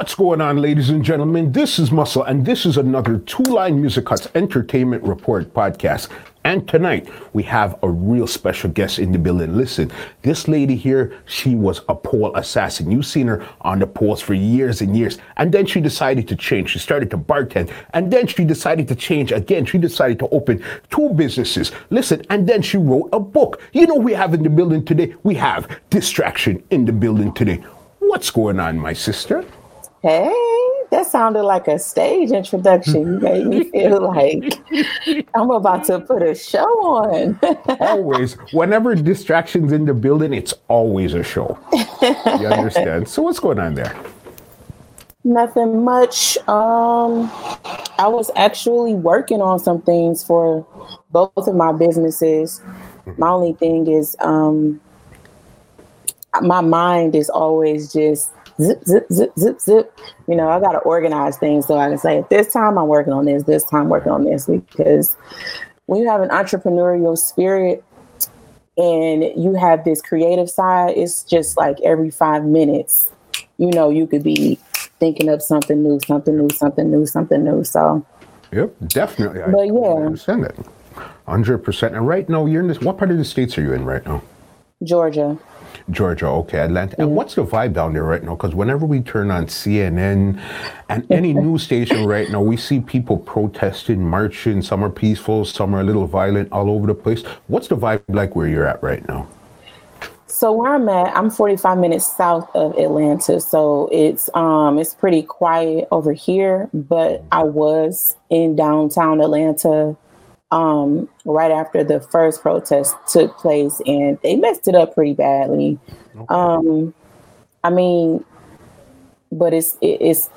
What's going on, ladies and gentlemen? This is Muscle, and this is another Two Line Music Cuts Entertainment Report podcast. And tonight we have a real special guest in the building. Listen, this lady here, she was a pole assassin. You've seen her on the poles for years and years. And then she decided to change. She started to bartend. And then she decided to change again. She decided to open two businesses. Listen, and then she wrote a book. You know, we have in the building today, we have Distraction in the building today. What's going on, my sister? Hey, that sounded like a stage introduction. You made me feel like I'm about to put a show on. always. Whenever distractions in the building, it's always a show. You understand? so what's going on there? Nothing much. Um I was actually working on some things for both of my businesses. My only thing is um my mind is always just zip, zip, zip, zip, zip. You know, I got to organize things so I can say, at this time I'm working on this, this time I'm working on this, because when you have an entrepreneurial spirit and you have this creative side, it's just like every five minutes, you know, you could be thinking of something new, something new, something new, something new. So, yep, definitely. But I, yeah, I understand that. 100%. And right now, you're in this, what part of the states are you in right now? Georgia. Georgia, okay, Atlanta. And what's the vibe down there right now? Because whenever we turn on CNN and any news station right now, we see people protesting, marching. Some are peaceful, some are a little violent, all over the place. What's the vibe like where you're at right now? So where I'm at, I'm 45 minutes south of Atlanta, so it's um it's pretty quiet over here. But I was in downtown Atlanta um, right after the first protest took place, and they messed it up pretty badly. Okay. Um, I mean, but it's it's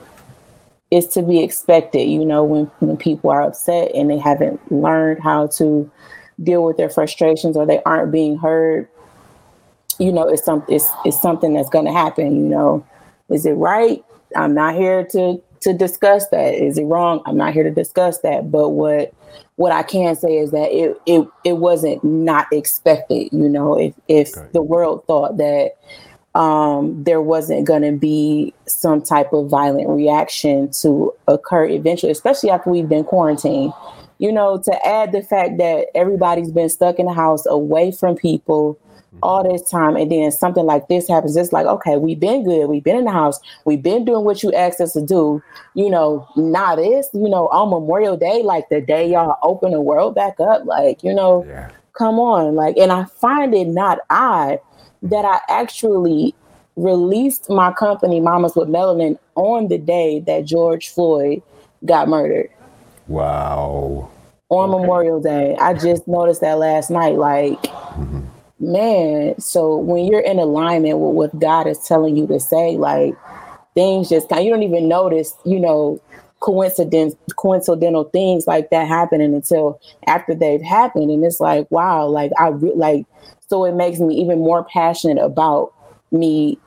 it's to be expected, you know, when when people are upset and they haven't learned how to deal with their frustrations or they aren't being heard. You know, it's some it's it's something that's going to happen. You know, is it right? I'm not here to to discuss that. Is it wrong? I'm not here to discuss that. But what what I can say is that it it it wasn't not expected. You know, if if okay. the world thought that um, there wasn't going to be some type of violent reaction to occur eventually, especially after we've been quarantined. You know, to add the fact that everybody's been stuck in the house away from people all this time and then something like this happens it's like okay we've been good we've been in the house we've been doing what you asked us to do you know not this you know on memorial day like the day y'all open the world back up like you know yeah. come on like and i find it not odd that i actually released my company mamas with melanin on the day that george floyd got murdered wow on okay. memorial day i just noticed that last night like mm-hmm man so when you're in alignment with what god is telling you to say like things just kind you don't even notice you know coincidence coincidental things like that happening until after they've happened and it's like wow like i re- like so it makes me even more passionate about me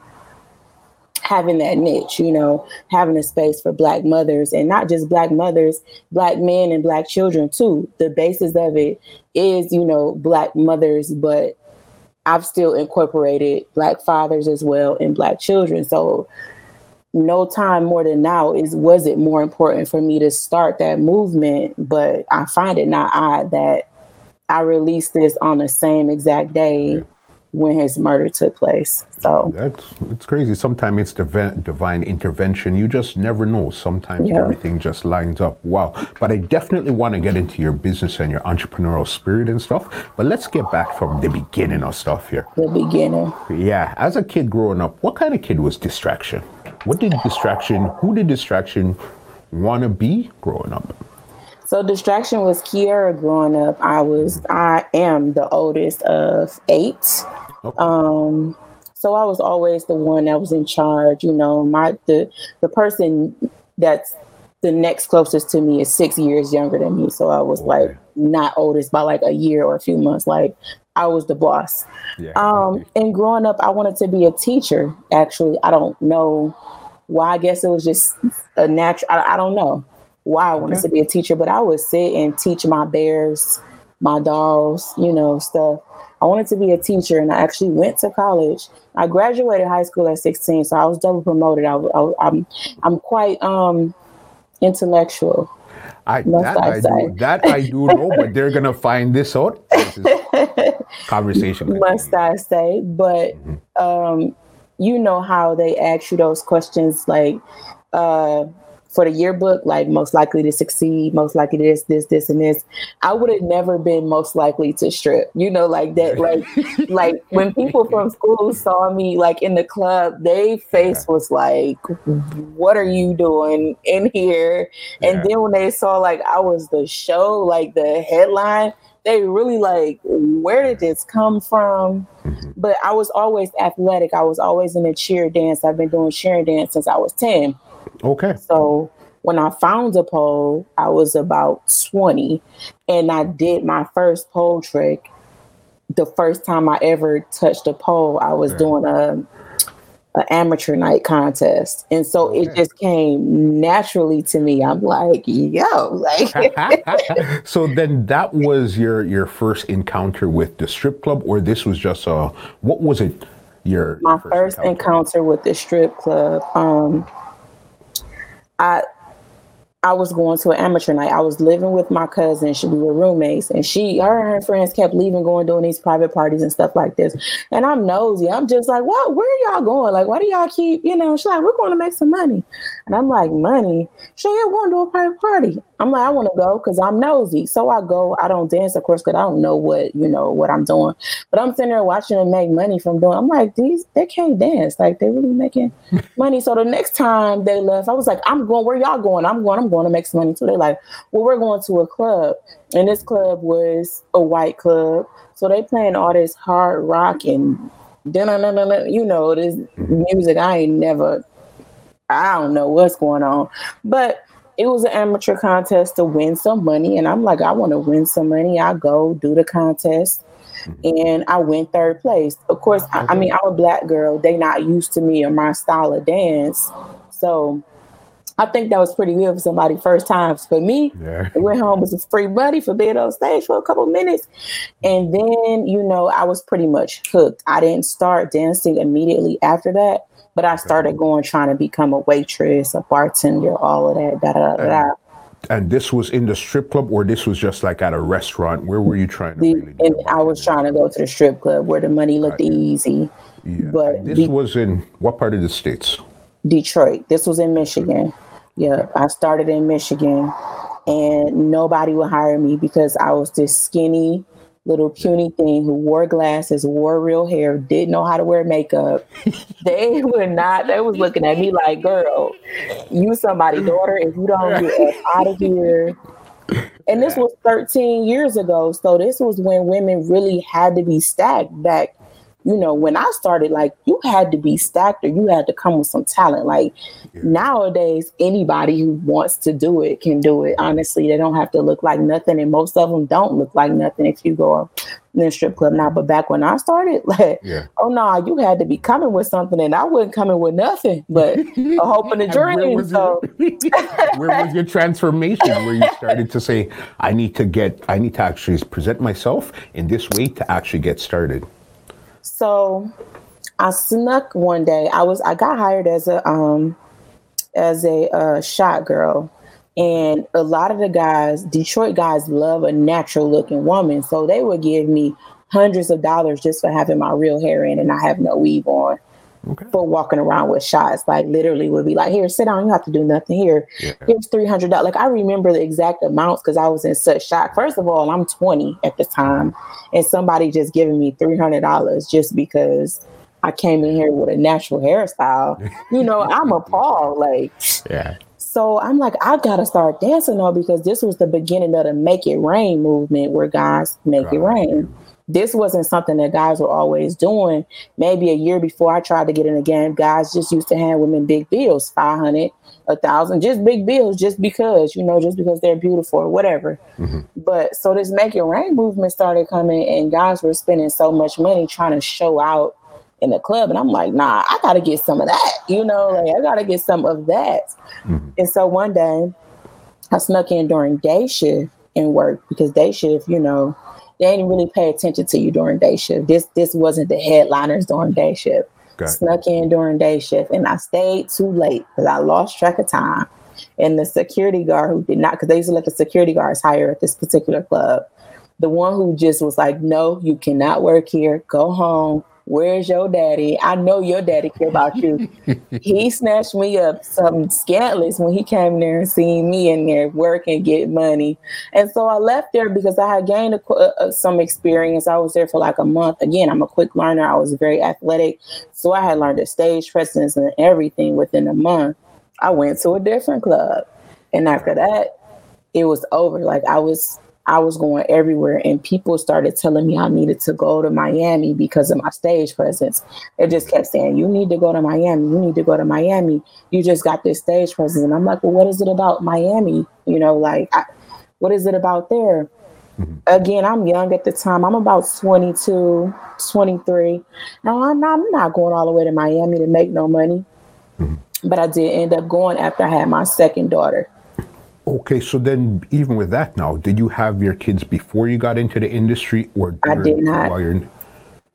having that niche, you know, having a space for Black mothers and not just Black mothers, Black men and Black children too. The basis of it is, you know, Black mothers, but I've still incorporated black fathers as well and black children. So no time more than now is was it more important for me to start that movement, but I find it not odd that I released this on the same exact day when his murder took place. So that's it's crazy. Sometimes it's divine, divine intervention. You just never know. Sometimes yeah. everything just lines up. Wow. But I definitely want to get into your business and your entrepreneurial spirit and stuff. But let's get back from the beginning of stuff here. The beginning. Yeah. As a kid growing up, what kind of kid was distraction? What did distraction? Who did distraction want to be growing up? So distraction was Kiera growing up. I was I am the oldest of eight. Okay. Um, so I was always the one that was in charge. You know, my the the person that's the next closest to me is six years younger than me. So I was okay. like not oldest by like a year or a few months. Like I was the boss. Yeah, um, and growing up, I wanted to be a teacher. Actually, I don't know why. I guess it was just a natural. I, I don't know why I wanted to be a teacher, but I would sit and teach my bears, my dolls, you know, stuff I wanted to be a teacher, and I actually went to college. I graduated high school at 16, so I was double promoted. I, am I'm, I'm quite um, intellectual. I, that, I, I do, that I do know, but they're gonna find this out. This conversation. Must I say? But mm-hmm. um, you know how they ask you those questions, like uh, for the yearbook, like most likely to succeed, most likely this, this, this, and this. I would have never been most likely to strip. You know, like that. Like, like when people from school saw me like in the club, they face was like, "What are you doing in here?" And then when they saw like I was the show, like the headline, they really like, "Where did this come from?" Mm-hmm. But I was always athletic. I was always in a cheer dance. I've been doing cheer dance since I was ten. Okay. So when I found a pole, I was about 20 and I did my first pole trick. The first time I ever touched a pole, I was doing a an amateur night contest. And so okay. it just came naturally to me. I'm like, yo, like So then that was your your first encounter with the strip club or this was just a what was it your my first, first encounter? encounter with the strip club. Um I I was going to an amateur night. I was living with my cousin. She, we were roommates, and she, her and her friends kept leaving, going doing these private parties and stuff like this. And I'm nosy. I'm just like, what? Where y'all going? Like, why do y'all keep? You know, she's like, we're going to make some money. And I'm like, money? She, yeah, we're going to a private party. I'm like, I want to go because I'm nosy. So I go. I don't dance, of course, because I don't know what you know what I'm doing. But I'm sitting there watching them make money from doing. I'm like, these they can't dance. Like they really making money. So the next time they left, I was like, I'm going. Where y'all going? I'm going. I'm going to make some money too. They're like, well, we're going to a club, and this club was a white club. So they playing all this hard rock and you know this music I ain't never. I don't know what's going on, but it was an amateur contest to win some money. And I'm like, I want to win some money. I go do the contest. And I went third place. Of course, I, I mean, I'm a black girl. They not used to me or my style of dance. So I think that was pretty good for somebody first times. For me, yeah. I went home with some free money for being on stage for a couple minutes. And then, you know, I was pretty much hooked. I didn't start dancing immediately after that. But I started uh-huh. going trying to become a waitress, a bartender, all of that. Da, da, da, da. And this was in the strip club, or this was just like at a restaurant? Where were you trying to? The, really and I was trying to go to the strip club where the money looked easy. Yeah. But and this was in what part of the states? Detroit. This was in Michigan. Yeah, I started in Michigan, and nobody would hire me because I was this skinny little puny thing who wore glasses, wore real hair, didn't know how to wear makeup. they were not, they was looking at me like, girl, you somebody daughter if you don't get out of here. And this was 13 years ago. So this was when women really had to be stacked back you know, when I started, like you had to be stacked or you had to come with some talent. Like yeah. nowadays, anybody who wants to do it can do it. Honestly, they don't have to look like nothing, and most of them don't look like nothing if you go in a strip club now. But back when I started, like, yeah. oh no, nah, you had to be coming with something, and I wasn't coming with nothing but a hope and a dream. Where was, so. your, where was your transformation? Where you started to say, I need to get, I need to actually present myself in this way to actually get started. So I snuck one day. I was I got hired as a um as a uh, shot girl. And a lot of the guys, Detroit guys, love a natural looking woman. So they would give me hundreds of dollars just for having my real hair in and I have no weave on okay. for walking around with shots. Like literally would be like, here, sit down. You have to do nothing here. Yeah. Here's three hundred dollars. Like I remember the exact amounts because I was in such shock. First of all, I'm 20 at the time, and somebody just giving me three hundred dollars just because I came in here with a natural hairstyle. You know, I'm appalled. Like, yeah. So I'm like, I gotta start dancing now because this was the beginning of the Make It Rain movement, where guys make it rain this wasn't something that guys were always doing. Maybe a year before I tried to get in the game, guys just used to hand women big bills, 500, a thousand, just big bills, just because, you know, just because they're beautiful or whatever. Mm-hmm. But so this Make It Rain movement started coming and guys were spending so much money trying to show out in the club. And I'm like, nah, I got to get some of that, you know, like I got to get some of that. Mm-hmm. And so one day I snuck in during day shift and work because day shift, you know, they didn't really pay attention to you during day shift. This this wasn't the headliners during day shift. Got Snuck in during day shift, and I stayed too late because I lost track of time. And the security guard who did not, because they used to let the security guards hire at this particular club, the one who just was like, "No, you cannot work here. Go home." Where's your daddy? I know your daddy care about you. he snatched me up some scantless when he came there and seen me in there work and get money. And so I left there because I had gained a, a, uh, uh, some experience. I was there for like a month. Again, I'm a quick learner. I was very athletic. So I had learned the stage presence and everything within a month. I went to a different club. And after that, it was over. Like I was I was going everywhere, and people started telling me I needed to go to Miami because of my stage presence. They just kept saying, You need to go to Miami. You need to go to Miami. You just got this stage presence. And I'm like, Well, what is it about Miami? You know, like, I, what is it about there? Mm-hmm. Again, I'm young at the time. I'm about 22, 23. Now, I'm not, I'm not going all the way to Miami to make no money. Mm-hmm. But I did end up going after I had my second daughter. Okay, so then even with that now, did you have your kids before you got into the industry or during, I did not.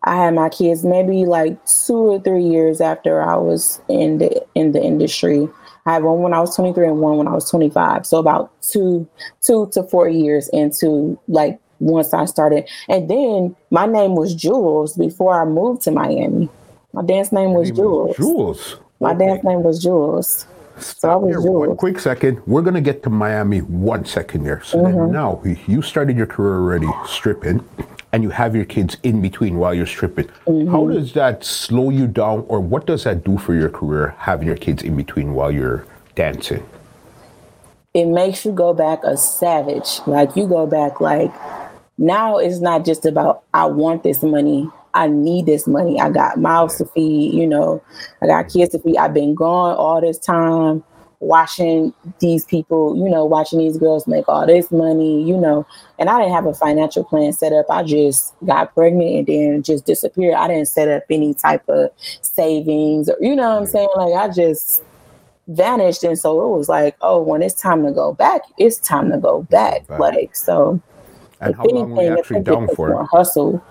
I had my kids maybe like two or three years after I was in the in the industry. I had one when I was 23 and one when I was 25. So about two two to four years into like once I started. And then my name was Jules before I moved to Miami. My dance name was Jules. Jules. My okay. dance name was Jules. Stop here one quick second. We're going to get to Miami one second here. So mm-hmm. now you started your career already stripping and you have your kids in between while you're stripping. Mm-hmm. How does that slow you down or what does that do for your career having your kids in between while you're dancing? It makes you go back a savage. Like you go back like now it's not just about I want this money. I need this money. I got mouths to feed, you know, I got kids to feed. I've been gone all this time watching these people, you know, watching these girls make all this money, you know, and I didn't have a financial plan set up. I just got pregnant and then just disappeared. I didn't set up any type of savings or, you know what I'm saying? Like I just vanished. And so it was like, oh, when it's time to go back, it's time to go back. back. Like, so and how anything, long were you actually down for? Hustle.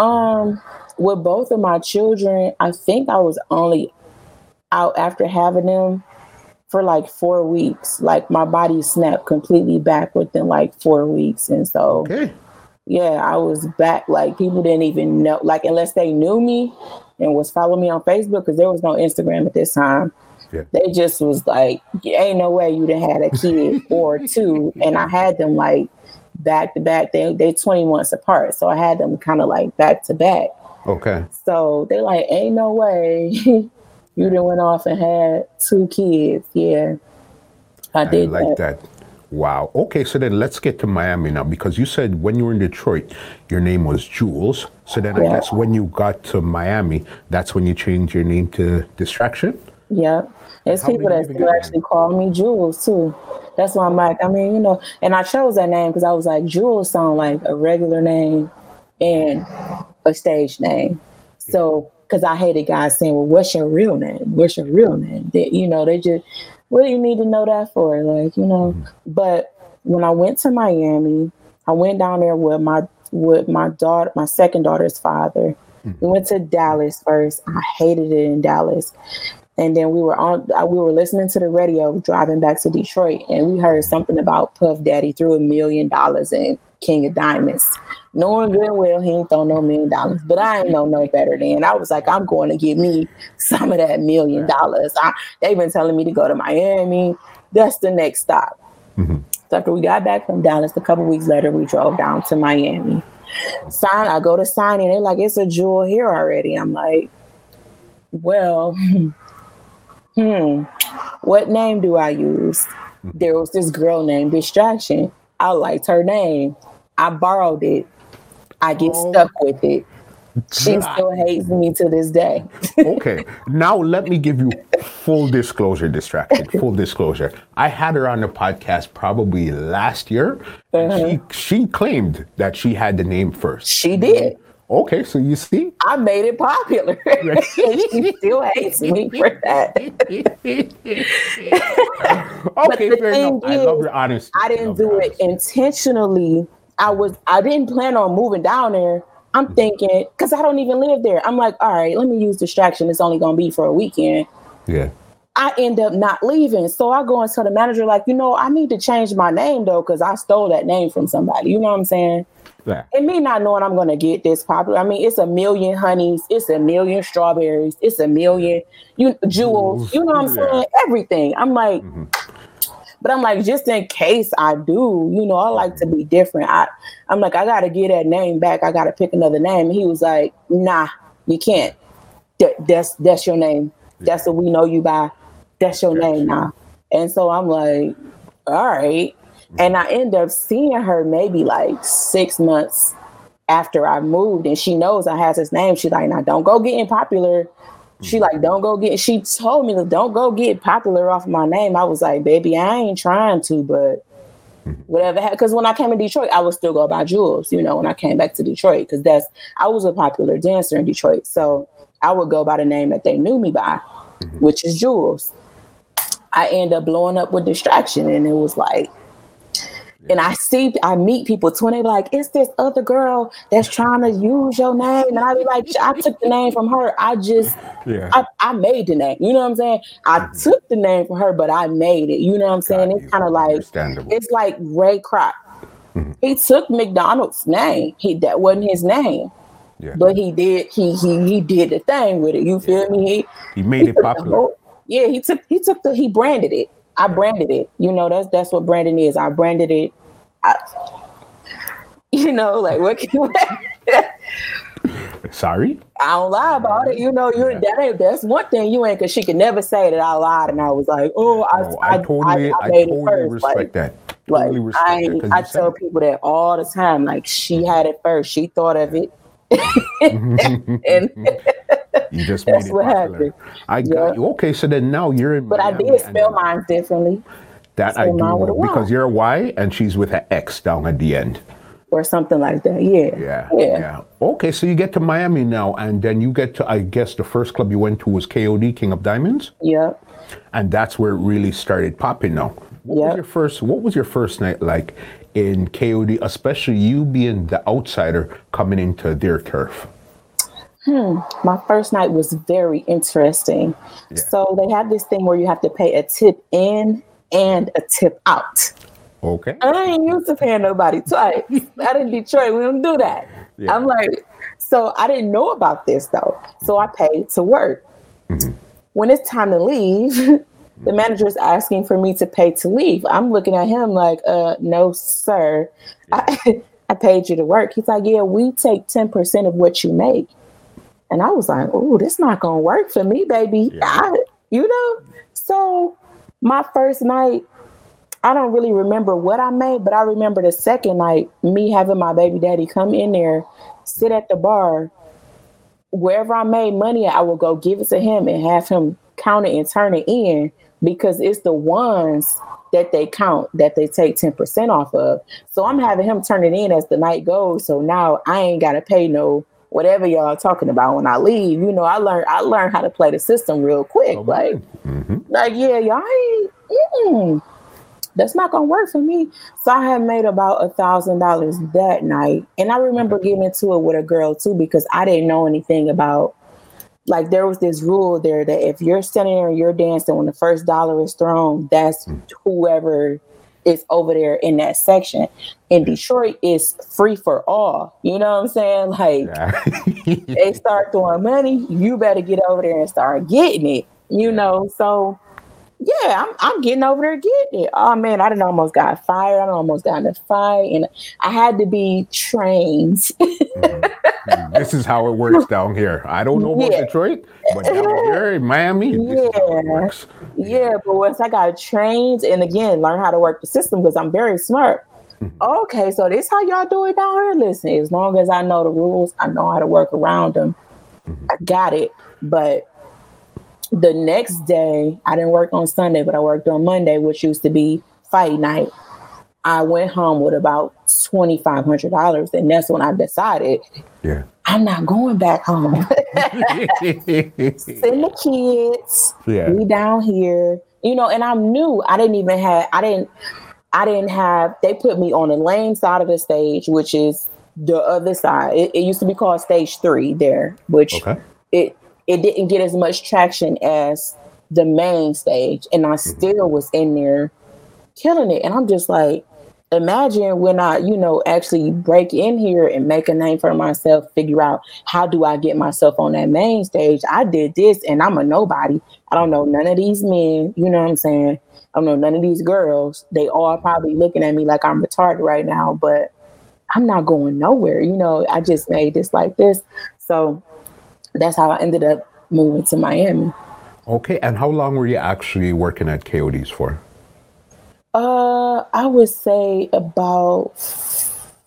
Um, with both of my children, I think I was only out after having them for like four weeks. Like my body snapped completely back within like four weeks. And so okay. yeah, I was back. Like people didn't even know, like unless they knew me and was following me on Facebook, because there was no Instagram at this time. Yeah. They just was like, ain't no way you'd have had a kid or two. And I had them like back to back. They they 20 months apart. So I had them kind of like back to back. Okay. So they're like, ain't no way you done went off and had two kids. Yeah. I did like that. that. Wow. Okay, so then let's get to Miami now because you said when you were in Detroit, your name was Jules. So then yeah. I guess when you got to Miami, that's when you changed your name to Distraction? Yeah. There's people that still actually call me Jules too. That's why I'm like, I mean, you know, and I chose that name because I was like, Jules sound like a regular name and a stage name. So, because I hated guys saying, well, what's your real name? What's your real name? They, you know, they just, what do you need to know that for? Like, you know, mm-hmm. but when I went to Miami, I went down there with my with my daughter, my second daughter's father. Mm-hmm. We went to Dallas first. I hated it in Dallas. And then we were on, uh, we were listening to the radio driving back to Detroit, and we heard something about Puff Daddy threw a million dollars in King of Diamonds. Knowing good well he ain't throw no million dollars, but I ain't know no better than. I was like, I'm going to give me some of that million dollars. I, they've been telling me to go to Miami. That's the next stop. Mm-hmm. So after we got back from Dallas, a couple weeks later, we drove down to Miami. Sign, I go to sign in. They're like, it's a jewel here already. I'm like, well, hmm, what name do I use? There was this girl named Distraction. I liked her name. I borrowed it. I get oh. stuck with it. She still hates me to this day. okay. Now let me give you full disclosure, distraction. Full disclosure. I had her on the podcast probably last year. Uh-huh. She she claimed that she had the name first. She did. Okay, so you see, I made it popular. she still hates me for that. okay, fair enough. Is, I love your honesty. I didn't I do it intentionally. I was I didn't plan on moving down there. I'm mm-hmm. thinking because I don't even live there. I'm like, all right, let me use distraction. It's only gonna be for a weekend. Yeah. I end up not leaving. So I go and tell the manager, like, you know, I need to change my name though, because I stole that name from somebody. You know what I'm saying? Yeah. And me not knowing I'm gonna get this popular. I mean, it's a million honeys, it's a million strawberries, it's a million you jewels. You know what I'm Yeah. saying? Everything. I'm like, but I'm like, just in case I do, you know, I like to be different. I I'm like, I gotta get that name back. I gotta pick another name. And he was like, Nah, you can't. That, that's that's your name. That's what we know you by. That's your name now. And so I'm like, all right. Mm-hmm. And I end up seeing her maybe like six months after I moved, and she knows I has his name. She's like, now don't go getting popular. She mm-hmm. like, don't go get. She told me, don't go get popular off my name. I was like, baby, I ain't trying to, but mm-hmm. whatever. Because when I came to Detroit, I would still go by Jules. You know, when I came back to Detroit, because that's I was a popular dancer in Detroit, so I would go by the name that they knew me by, which is Jules. I end up blowing up with distraction, and it was like, and I see, I meet people too, and they be like, "It's this other girl that's trying to use your name," and I be like, "I took the name from her. I just, Yeah. I, I made the name. You know what I'm saying? I mm-hmm. took the name from her, but I made it. You know what I'm saying? Got It's kind of like, it's like Ray Kroc. Mm-hmm. He took McDonald's name. He that wasn't his name, yeah. but he did. He he he did the thing with it. You feel me? He he made it popular. whole- yeah, he took he took the he branded it. I branded it. You know, that's that's what branding is. I branded it. I, you know, like what can Sorry. I don't lie about it. You know, you're that ain't that's one thing you ain't because she could never say that I lied and I was like, oh, I Oh, I, totally, I, made it totally first. respect Like, that. like Totally respect I, I tell people that all the time. Like she had it first. She thought of it. Mm-hmm. and You just made it what popular. happened. I got you. Okay, so then now you're in. but I did spell mine differently That I do mine with a know because you're a Y and she's with an X down at the end. or something like that. Yeah. Yeah, Yeah. yeah. Okay, so you get to Miami now, and then you get to. I guess the first club you went to was KOD, King of Diamonds, Yep. and that's where it really started popping. Now, what was your first? What was your first night like in KOD? Especially you being the outsider coming into their turf. My first night was very interesting. Yeah. So they have this thing where you have to pay a tip in and a tip out. Okay. I ain't used to paying nobody twice. Out in Detroit, we don't do that. Yeah. I'm like, so I didn't know about this though. So I paid to work. Mm-hmm. When it's time to leave, the manager is asking for me to pay to leave. I'm looking at him like, uh, no, sir. I, I paid you to work. He's like, yeah, we take 10% of what you make. And I was like, oh, this not gonna work for me, baby. Yeah. I, you know? So my first night, I don't really remember what I made, but I remember the second night, me having my baby daddy come in there, sit at the bar. Wherever I made money, I would go give it to him and have him count it and turn it in because it's the ones that they count that they take 10% off of. So I'm having him turn it in as the night goes. So now I ain't gotta pay no whatever y'all are talking about when I leave. You know, I learned I learned how to play the system real quick. Oh, like hmm like, yeah, y'all ain't, mm, that's not gonna work for me. So I had made about a thousand dollars that night. And I remember getting into it with a girl too, because I didn't know anything about like there was this rule there that if you're standing there and you're dancing when the first dollar is thrown, that's whoever is over there in that section. In Detroit, it's free for all. You know what I'm saying? Like Yeah. they start throwing money, you better get over there and start getting it. You know, so yeah, I'm I'm getting over there getting it. Oh man, I done almost got fired. I done almost got in a fight, and I had to be trained. Mm-hmm. this is how it works down here. I don't know about Yeah. Detroit, but down here in Miami, this is how it Yeah. works. yeah, but once I got trained and again learn how to work the system because I'm very smart. Mm-hmm. Okay, so this how y'all do it down here. Listen, as long as I know the rules, I know how to work around them. I mm-hmm. got it. But the next day, I didn't work on Sunday, but I worked on Monday, which used to be fight night. I went home with about twenty five hundred dollars, and that's when I decided Yeah. I'm not going back home. Send the kids Yeah. we down here you know and i'm new i didn't even have i didn't I didn't have. They put me on the lame side of the stage, which is the other side. It, it used to be called stage three there, which okay. it it didn't get as much traction as the main stage, and I mm-hmm. still was in there killing it. And I'm just like, imagine when I, you know, actually break in here and make a name for myself, figure out how do I get myself on that main stage. I did this and I'm a nobody. I don't know none of these men, you know what I'm saying? I don't know none of these girls. They all probably looking at me like I'm retarded right now, but I'm not going nowhere. You know, I just made this like this. So that's how I ended up moving to Miami. Okay. And how long were you actually working at KODs for? Uh, I would say about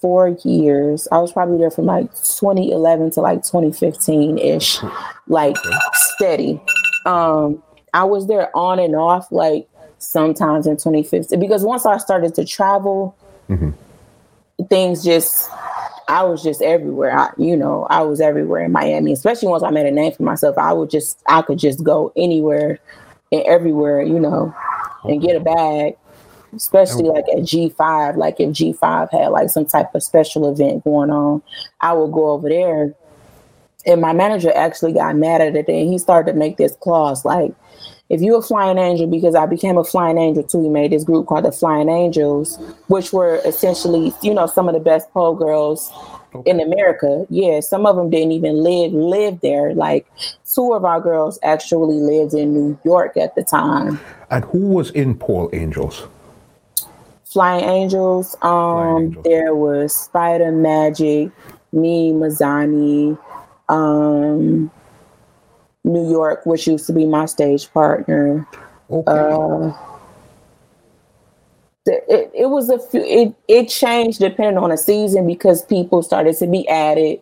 four years. I was probably there from like 2011 to like 2015 ish, like steady. Um, I was there on and off, like sometimes in 2015, because once I started to travel, mm-hmm. things just, I was just everywhere. I, you know, I was everywhere in Miami, especially once I made a name for myself. I would just, I could just go anywhere and everywhere, you know, and get a bag especially oh. like at G5. Like if G5 had like some type of special event going on, I would go over there. And my manager actually got mad at it and he started to make this clause like, if you're a flying angel, because I became a flying angel too, he made this group called the Flying Angels, which were essentially, you know, some of the best pole girls in America. Yeah, some of them didn't even live live there. Like two of our girls actually lived in New York at the time. And who was in Pole Angels? Flying Angels. Um, Flying Angels. there was Spider Magic, me, Mazani, um, New York, which used to be my stage partner. Okay. Uh, it, it was a few, it, it changed depending on the season because people started to be added.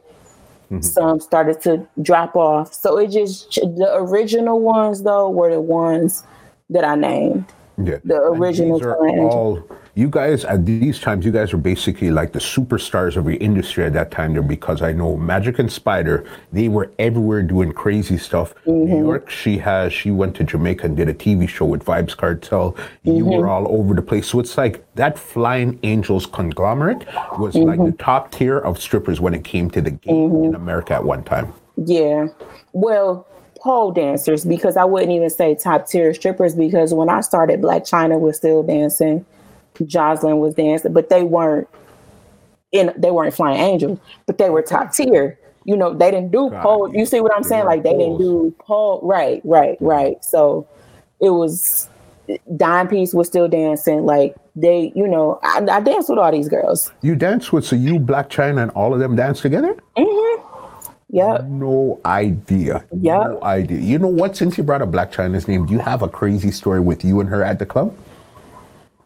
Mm-hmm. Some started to drop off. So it just, the original ones though were the ones that I named. Yeah. The original. And these are all you guys at these times you guys were basically like the superstars of your industry at that time there because i know magic and spider they were everywhere doing crazy stuff mm-hmm. new york she has she went to jamaica and did a tv show with Vybz Kartel. mm-hmm. you were all over the place so it's like that flying angels conglomerate was mm-hmm. like the top tier of strippers when it came to the game in mm-hmm. america at one time yeah well pole dancers because I wouldn't even say top tier strippers because when I started, Blac Chyna was still dancing. Joseline was dancing, but they weren't in they weren't flying angels, but they were top tier. You know, they didn't do God, pole. You see what I'm saying? Like they didn't do pole. Right, right, right. So it was Dime Piece was still dancing. Like they, you know, I, I danced with all these girls. You danced with so you Blac Chyna, and all of them dance together? Mm-hmm. Yeah. No idea. Yeah. No idea. You know what? Since you brought up Blac Chyna's name, do you have a crazy story with you and her at the club?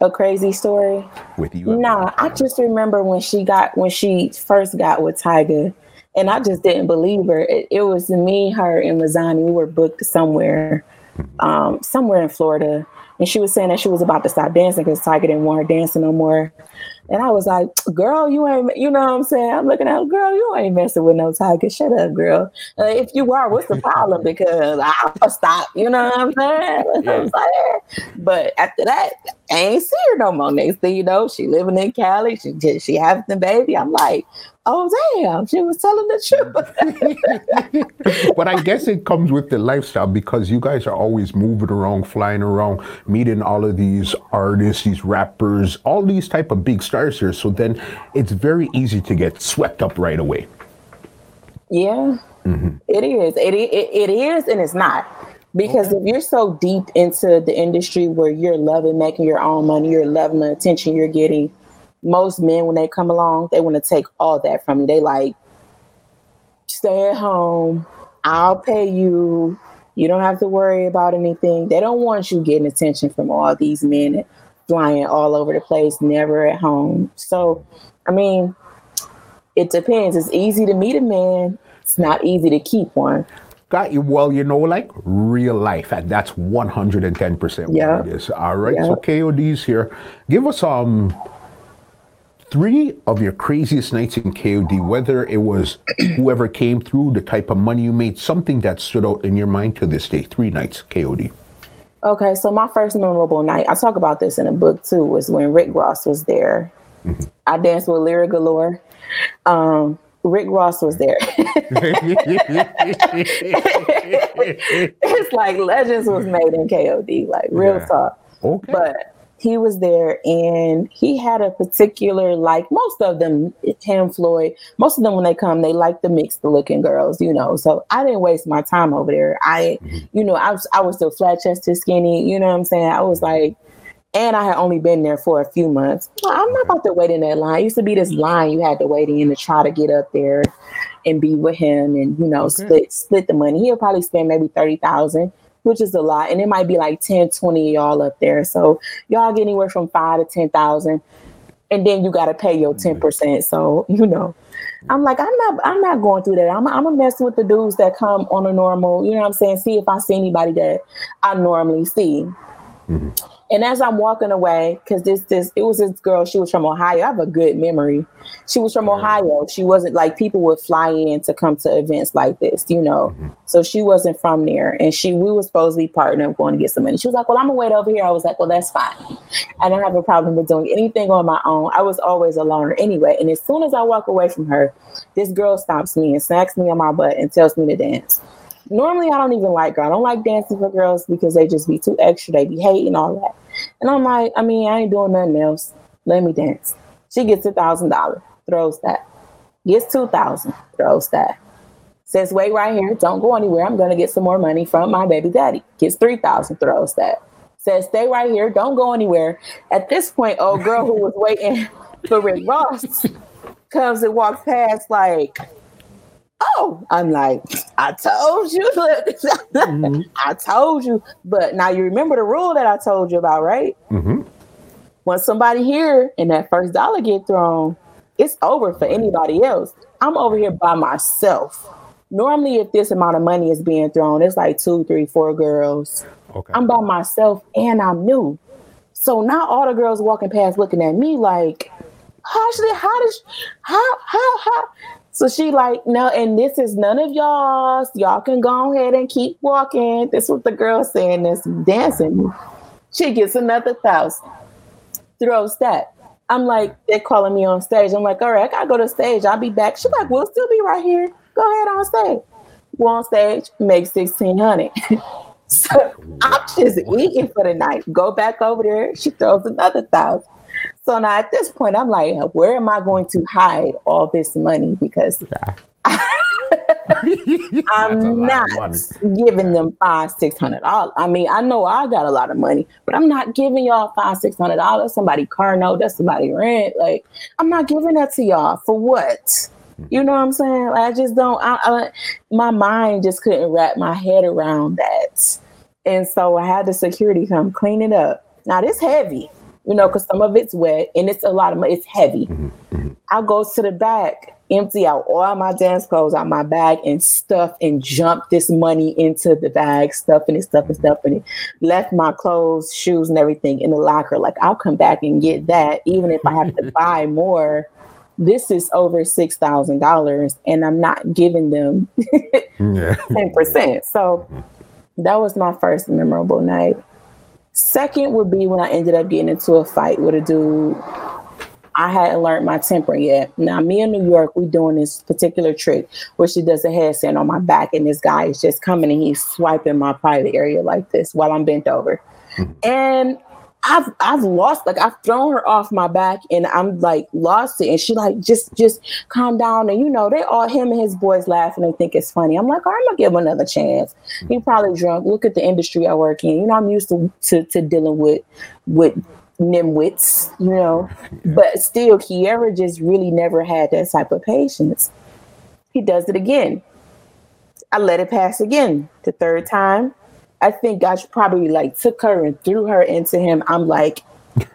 A crazy story with you? Nah, I just remember when she got when she first got with Tyga, and I just didn't believe her. It, it was me, her, and Mazani. We were booked somewhere, mm-hmm. um, somewhere in Florida, and she was saying that she was about to stop dancing because Tyga didn't want her dancing no more. And I was like, girl, you ain't, you know what I'm saying? I'm looking at her, girl, you ain't messing with no Tyga. Shut up, girl. Uh, if you are, what's the problem? Because I'll stop, you know what I'm saying? Yeah. I'm saying? But after that, I ain't see her no more. Next thing you know, she living in Cali. She she having the baby. I'm like, oh damn, she was telling the truth. but I guess it comes with the lifestyle because you guys are always moving around, flying around, meeting all of these artists, these rappers, all these type of big stars here. So then it's very easy to get swept up right away. Yeah, mm-hmm. it is. It, it it is, and it's not. Because okay. if you're so deep into the industry where you're loving making your own money, you're loving the attention you're getting, most men when they come along, they want to take all that from you. They like, stay at home, I'll pay you. You don't have to worry about anything. They don't want you getting attention from all these men flying all over the place, never at home. So, I mean, it depends. It's easy to meet a man. It's not easy to keep one. Got you. Well, you know, like real life, and that's 110% yeah. what it is. All right. Yeah. So KOD's here. Give us um three of your craziest nights in KOD, whether it was whoever came through, the type of money you made, something that stood out in your mind to this day. Three nights, KOD. Okay, so my first memorable night, I talk about this in a book too, was when Rick Ross was there. Mm-hmm. I danced with Lyric Galore. Um, Rick Ross was there. it's like legends was made in KOD, like real yeah. talk. Okay. But he was there and he had a particular like most of them him floyd most of them when they come they like the mixed looking girls you know so i didn't waste my time over there i mm-hmm. you know i was i was still flat chested skinny you know what i'm saying i was like and I had only been there for a few months. Well, I'm not about to wait in that line. It used to be this line you had to wait in to try to get up there and be with him and you know okay. split split the money. He'll probably spend maybe thirty thousand which is a lot. And it might be like 10, 20 y'all up there. So y'all get anywhere from five to 10,000. And then you got to pay your 10%. Mm-hmm. So, you know, I'm like, I'm not, I'm not going through that. I'm, I'm messing with the dudes that come on a normal, you know what I'm saying? See if I see anybody that I normally see. Mm-hmm. And as I'm walking away, because this this it was this girl, she was from Ohio. I have a good memory. She was from Ohio. She wasn't like people would fly in to come to events like this, you know. Mm-hmm. So she wasn't from there. And she we were supposed to be partnering going to get some money. She was like, Well, I'm gonna wait over here. I was like, Well, that's fine. I don't have a problem with doing anything on my own. I was always a loner anyway. And as soon as I walk away from her, this girl stops me and smacks me on my butt and tells me to dance normally I don't even like girls. I don't like dancing for girls because they just be too extra. They be hating all that. And I'm like, I mean, I ain't doing nothing else. Let me dance. She gets a thousand dollars, throws that. Gets two thousand, throws that. Says, wait right here, don't go anywhere. I'm gonna get some more money from my baby daddy. Gets three thousand, throws that. Says, stay right here, don't go anywhere. At this point, old girl who was waiting for Rick Ross comes and walks past like oh, I'm like, I told you. mm-hmm. I told you. But now you remember the rule that I told you about, right? Mm-hmm. When somebody here and that first dollar get thrown, it's over for anybody else. I'm over here by myself. Normally, if this amount of money is being thrown, it's like two, three, four girls. Okay. I'm by myself and I'm new. So now all the girls walking past looking at me like, "How Ashley, how does how how how so she like, no, and this is none of y'all's. Y'all can go ahead and keep walking. This what the girl saying that's dancing. She gets another thousand. Throws that. I'm like, they're calling me on stage. I'm like, all right, I gotta go to stage. I'll be back. She's like, we'll still be right here. Go ahead on stage. Go on stage, make sixteen hundred. so I'm just eating for the night. Go back over there. She throws another thousand. So now at this point, I'm like, where am I going to hide all this money? Because I'm not giving them five, six hundred dollars. I mean, I know I got a lot of money, but I'm not giving y'all five, six hundred dollars. Somebody car note, that's somebody rent. Like, I'm not giving that to y'all for what? You know what I'm saying? Like, I just don't. I, I, my mind just couldn't wrap my head around that, and so I had the security come clean it up. Now this heavy you know, because some of it's wet and it's a lot of money. It's heavy. Mm-hmm. mm-hmm. I'll go to the back, empty out all my dance clothes out my bag and stuff and jump this money into the bag, stuffing it, stuffing, stuffing it. Left my clothes, shoes, and everything in the locker. Like I'll come back and get that, even if I have to buy more. This is over six thousand dollars, and I'm not giving them ten percent. So that was my first memorable night. Second would be when I ended up getting into a fight with a dude. I hadn't learned my temper yet. Now, me in New York, we doing this particular trick where she does a headstand on my back, and this guy is just coming and he's swiping my private area like this while I'm bent over. Mm-hmm. And I've I've lost like I've thrown her off my back and I'm like lost it and she like just just calm down and you know they all him and his boys laugh and they think it's funny. I'm like, all right, I'm gonna give him another chance. He probably drunk. Look at the industry I work in. You know, I'm used to to, to dealing with with nimwits, you know. But still, Kiera just really never had that type of patience. He does it again. I let it pass again. The third time, I think God probably like took her and threw her into him. I'm like,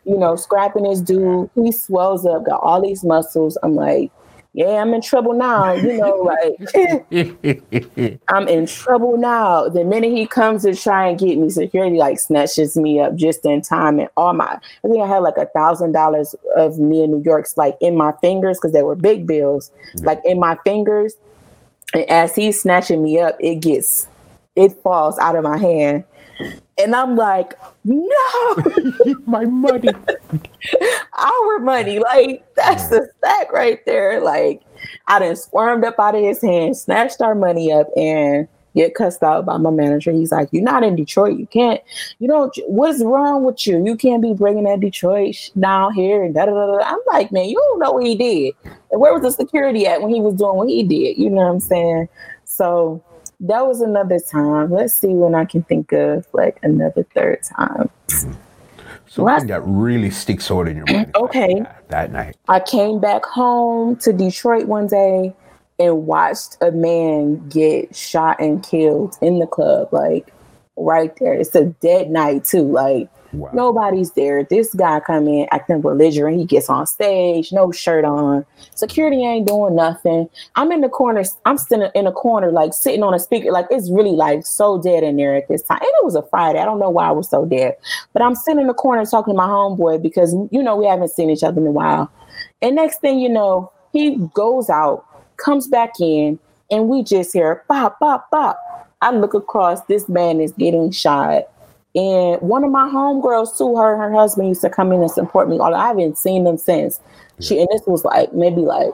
you know, scrapping this dude. He swells up, got all these muscles. I'm like, yeah, I'm in trouble now. You know, like I'm in trouble now. The minute he comes to try and get me, security like snatches me up just in time. And all my, I think I had like a thousand dollars of me in New York's like in my fingers because they were big bills, like in my fingers. And as he's snatching me up, it gets it falls out of my hand. And I'm like, no, my money, our money. Like that's the stack right there. Like I done squirmed up out of his hand, snatched our money up, and get cussed out by my manager. He's like, "You're not in Detroit. You can't. You don't. What's wrong with you? You can't be bringing that Detroit down here." And da da da. I'm like, man, you don't know what he did. And where was the security at when he was doing what he did? You know what I'm saying? So that was another time. Let's see when I can think of like another third time. Something Last, that really sticks out in your mind. Okay. That, that night. I came back home to Detroit one day and watched a man get shot and killed in the club, like right there. It's a dead night too. Like wow. nobody's there. This guy come in acting belligerent. He gets on stage, no shirt on. Security ain't doing nothing. I'm in the corner. I'm sitting in a corner, like sitting on a speaker. Like it's really like so dead in there at this time. And it was a Friday. I don't know why I was so dead, but I'm sitting in the corner talking to my homeboy because you know we haven't seen each other in a while. And next thing you know, he goes out comes back in, and we just hear pop, pop, pop. I look across, this man is getting shot. And one of my homegirls too, her her husband used to come in and support me. Although I haven't seen them since. She and this was like maybe like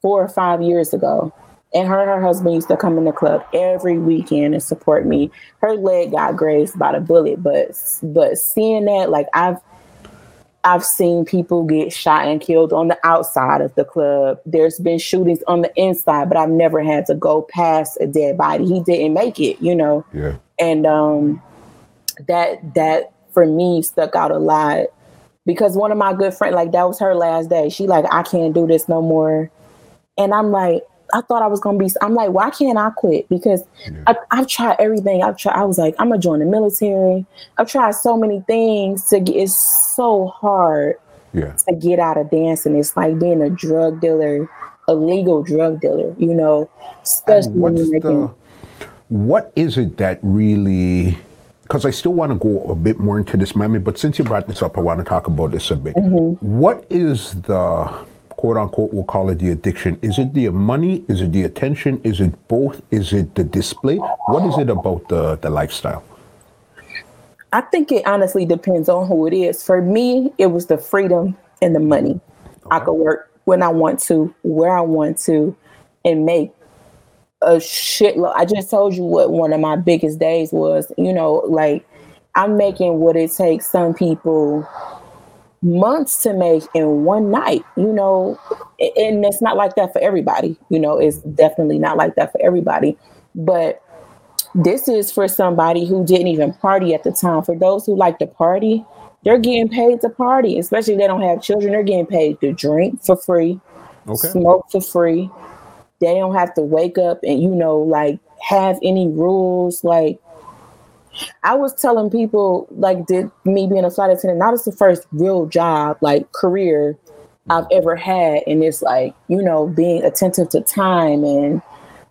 four or five years ago. And her and her husband used to come in the club every weekend and support me. Her leg got grazed by the bullet, but but seeing that, like I've I've seen people get shot and killed on the outside of the club. There's been shootings on the inside, but I've never had to go past a dead body. He didn't make it, you know. Yeah. And um that that for me stuck out a lot because one of my good friends, like that was her last day. She like, I can't do this no more. And I'm like, I thought I was gonna be. I'm like, why can't I quit? Because yeah. I, have tried everything. I've tried. I was like, I'm gonna join the military. I've tried so many things to get. It's so hard yeah. to get out of dancing. It's like being a drug dealer, a legal drug dealer. You know, especially when you're making. What is it that really? Because I still want to go a bit more into this memory, but since you brought this up, I want to talk about this a bit. Mm-hmm. What is the quote unquote, we'll call it the addiction. Is it the money? Is it the attention? Is it both? Is it the display? What is it about the, the lifestyle? I think it honestly depends on who it is. For me, it was the freedom and the money. Okay. I could work when I want to, where I want to, and make a shitload. I just told you what one of my biggest days was. You know, like I'm making what it takes some people months to make in one night, you know, and it's not like that for everybody, you know, it's definitely not like that for everybody. But this is for somebody who didn't even party at the time. For those who like to party, they're getting paid to party, especially if they don't have children, they're getting paid to drink for free, okay. smoke for free. They don't have to wake up and, you know, like have any rules. Like I was telling people like did me being a flight attendant, not as the first real job, like career I've ever had. And it's like, you know, being attentive to time and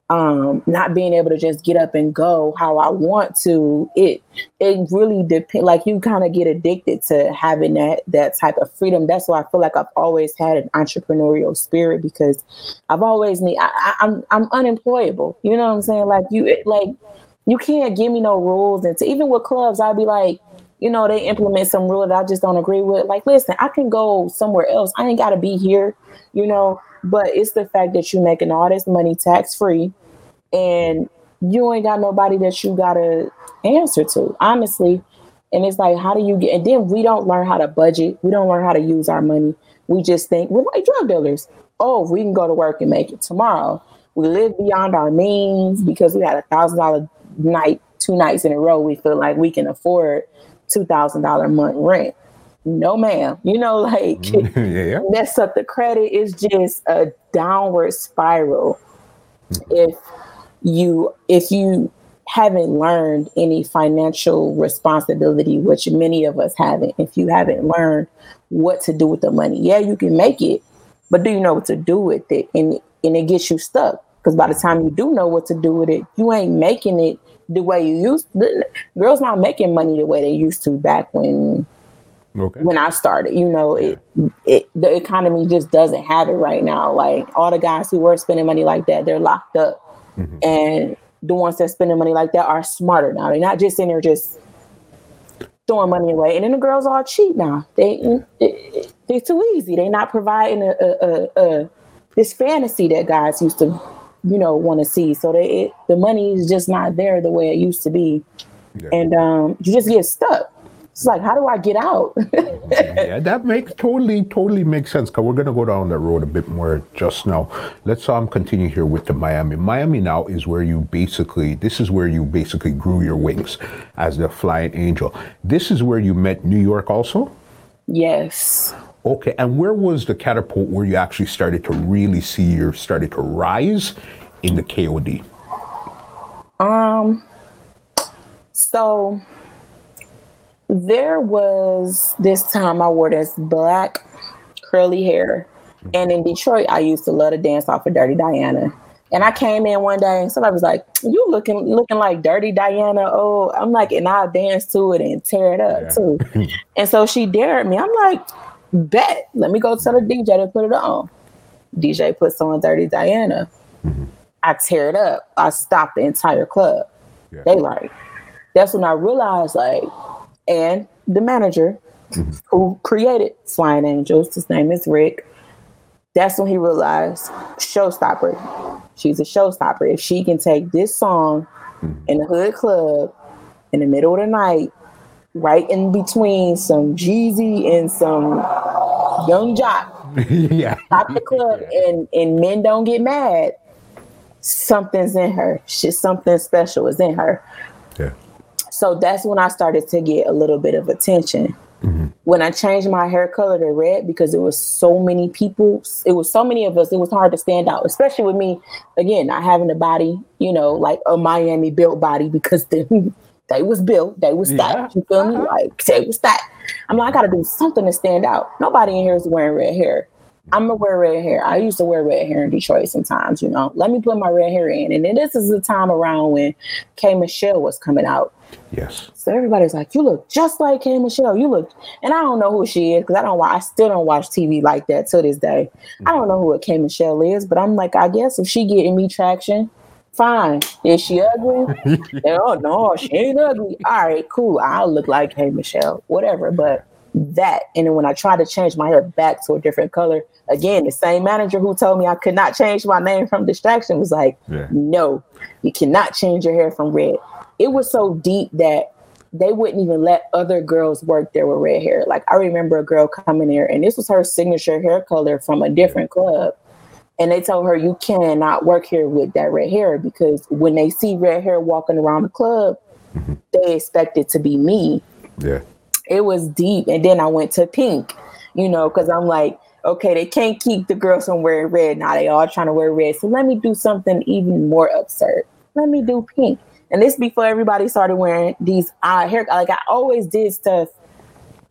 um not being able to just get up and go how I want to, it it really depends like you kind of get addicted to having that that type of freedom. That's why I feel like I've always had an entrepreneurial spirit because I've always need I, I, I'm I'm unemployable. You know what I'm saying? Like you like you can't give me no rules. And to, even with clubs, I'd be like, you know, they implement some rule that I just don't agree with. Like, listen, I can go somewhere else. I ain't got to be here, you know. But it's the fact that you're making all this money tax free, and you ain't got nobody that you gotta answer to, honestly. And it's like, how do you get? And then we don't learn how to budget. We don't learn how to use our money. We just think we're like drug dealers. Oh, if we can go to work and make it tomorrow. We live beyond our means because we had a thousand dollar night, two nights in a row, we feel like we can afford two thousand dollar month rent. No, ma'am. You know, like mm-hmm. yeah. mess up the credit is just a downward spiral. If you if you haven't learned any financial responsibility, which many of us haven't, if you haven't learned what to do with the money, yeah, you can make it, but do you know what to do with it? And and it gets you stuck because by the time you do know what to do with it, you ain't making it the way you used. The, girls not making money the way they used to back when okay. when I started. You know, it, it the economy just doesn't have it right now. Like all the guys who were spending money like that, they're locked up, mm-hmm. and the ones that spending money like that are smarter now. They're not just in there just throwing money away. And then the girls are cheap now. They they're too easy. They're not providing a, a, a, a this fantasy that guys used to, you know, want to see. So they it, the money is just not there the way it used to be, yeah. and um, you just get stuck. It's like, how do I get out? yeah, that makes totally, totally makes sense. Cause we're gonna go down that road a bit more just now. Let's um continue here with the Miami. Miami now is where you basically, this is where you basically grew your wings as the flying angel. This is where you met New York also. Yes. Okay, and where was the catapult where you actually started to really see your started to rise in the KOD? Um. So there was this time I wore this black curly hair. And in Detroit, I used to love to dance off of Dirty Diana. And I came in one day and somebody was like, You looking looking like Dirty Diana. Oh, I'm like, and I'll dance to it and tear it up yeah. too. and so she dared me. I'm like, bet, let me go tell the DJ to put it on. DJ puts on Dirty Diana. Mm-hmm. I tear it up. I stop the entire club. Yeah. They like, that's when I realized like and the manager mm-hmm. who created Flying Angels, his name is Rick. That's when he realized showstopper. She's a showstopper. If she can take this song mm-hmm. in the hood club in the middle of the night, right in between some Jeezy and some Young Joc, yeah, top the club, yeah. and and men don't get mad. Something's in her. She's something special is in her. Yeah. So that's when I started to get a little bit of attention. Mm-hmm. When I changed my hair color to red because it was so many people, it was so many of us, it was hard to stand out, especially with me, again, not having a body, you know, like a Miami built body because they, they was built, they was stacked. Yeah. You feel me? Uh-huh. Like they was stacked. I'm like, I gotta do something to stand out. Nobody in here is wearing red hair. I'm gonna wear red hair. I used to wear red hair in Detroit sometimes, you know. Let me put my red hair in. And then this is the time around when K Michelle was coming out. Yes. So everybody's like, "You look just like K Michelle. You look," and I don't know who she is because I don't. I still don't watch TV like that to this day. Mm-hmm. I don't know who a K Michelle is, but I'm like, I guess if she getting me traction, fine. Is she ugly? oh no, she ain't ugly. All right, cool. I'll look like K Michelle, whatever. But that, and then when I try to change my hair back to a different color, again, the same manager who told me I could not change my name from distraction was like, yeah. "No, you cannot change your hair from red." it was so deep that they wouldn't even let other girls work there with red hair. Like I remember a girl coming there and this was her signature hair color from a different club. And they told her you cannot work here with that red hair because when they see red hair walking around the club, mm-hmm. they expect it to be me. Yeah. It was deep. And then I went to pink, you know, because I'm like, okay, they can't keep the girls from wearing red. Now they all trying to wear red. So let me do something even more absurd. Let me do pink. And this before everybody started wearing these eye hair. Like I always did stuff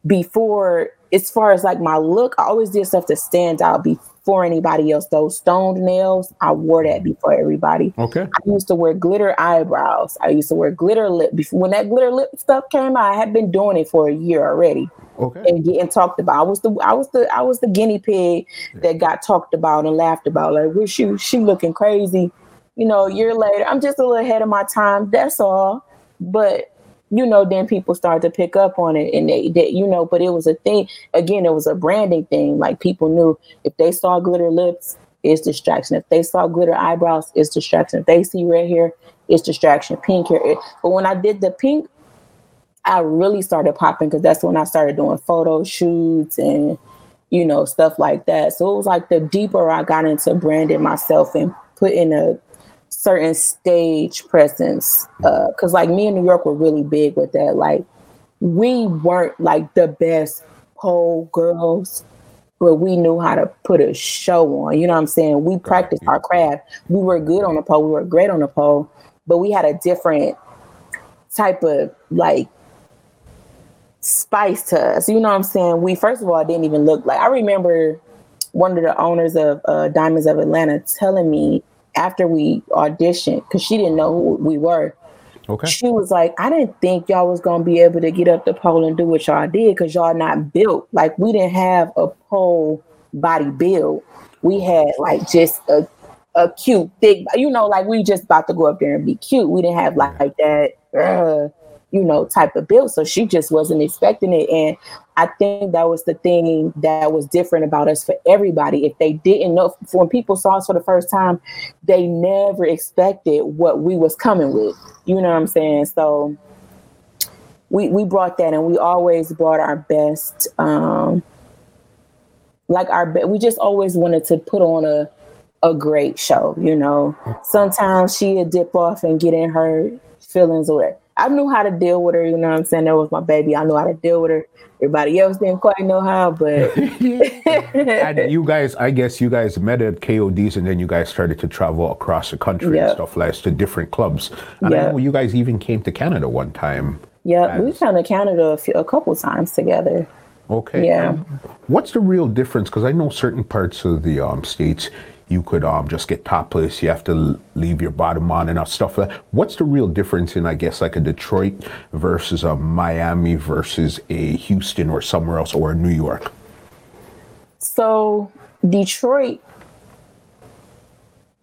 before, as far as like my look, I always did stuff to stand out before anybody else. Those stoned nails, I wore that before everybody. Okay. I used to wear glitter eyebrows. I used to wear glitter lip. Before when that glitter lip stuff came out, I had been doing it for a year already. Okay. And getting talked about. I was the I was the I was the guinea pig that got talked about and laughed about. Like, was she she looking crazy? you know, a year later, I'm just a little ahead of my time. That's all. But you know, then people started to pick up on it, and they, they, you know, but it was a thing. Again, it was a branding thing. Like people knew if they saw glitter lips, it's distraction. If they saw glitter eyebrows, it's distraction. If they see red hair, it's distraction. Pink hair. But when I did the pink, I really started popping because that's when I started doing photo shoots and you know stuff like that. So it was like the deeper I got into branding myself and putting a certain stage presence. Because, uh, like, me in New York were really big with that. Like, we weren't like the best pole girls, but we knew how to put a show on. You know what I'm saying? We practiced our craft. We were good on the pole. We were great on the pole, but we had a different type of like spice to us. You know what I'm saying? We first of all didn't even look like. I remember one of the owners of uh, Diamonds of Atlanta telling me after we auditioned because she didn't know who we were. Okay. She was like, I didn't think y'all was gonna be able to get up the pole and do what y'all did because y'all not built. Like we didn't have a pole body build. We had like just a a cute, thick, you know, like we just about to go up there and be cute. We didn't have like, like that, uh, you know, type of build. So she just wasn't expecting it. And I think that was the thing that was different about us for everybody. If they didn't know, when people saw us for the first time, they never expected what we was coming with. You know what I'm saying? So we we brought that, and we always brought our best. Um, like our we just always wanted to put on a a great show. You know, sometimes she'd dip off and get in her feelings or I knew how to deal with her. You know what I'm saying? That was my baby. I knew how to deal with her. Everybody else didn't quite know how, but and you guys, I guess you guys met at KODs and then you guys started to travel across the country yep. and stuff like to different clubs. And yep. I know you guys even came to Canada one time. Yeah, we've come to Canada a, few, a couple times together. Okay. Yeah. Um, what's the real difference? Because I know certain parts of the um, states you could um, just get topless. You have to leave your bottom on and stuff like that. What's the real difference in, I guess, like a Detroit versus a Miami versus a Houston or somewhere else or New York? So Detroit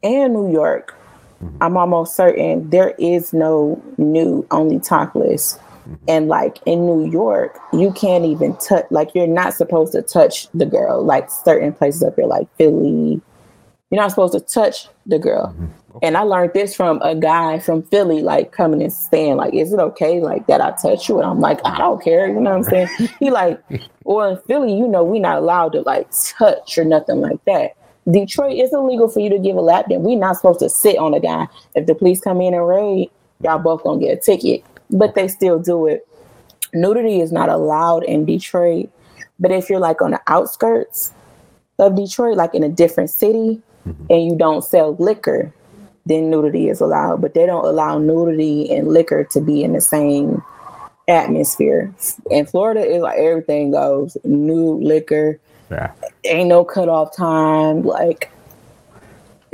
and New York, mm-hmm. I'm almost certain there is no new only topless. Mm-hmm. And like in New York, you can't even touch, like, you're not supposed to touch the girl, like certain places up here, like Philly, you're not supposed to touch the girl. Mm-hmm. Okay. And I learned this from a guy from Philly, like coming and saying, like, is it okay like that I touch you? And I'm like, I don't care. You know what I'm saying? he like, well, in Philly, you know, we're not allowed to like touch or nothing like that. Detroit is illegal for you to give a lap dance. We're not supposed to sit on a guy. If the police come in and raid, y'all both gonna get a ticket. But they still do it. Nudity is not allowed in Detroit. But if you're like on the outskirts of Detroit, like in a different city, mm-hmm. and you don't sell liquor, then nudity is allowed. But they don't allow nudity and liquor to be in the same atmosphere. In Florida, it's like everything goes nude liquor. Yeah. Ain't no cutoff time. Like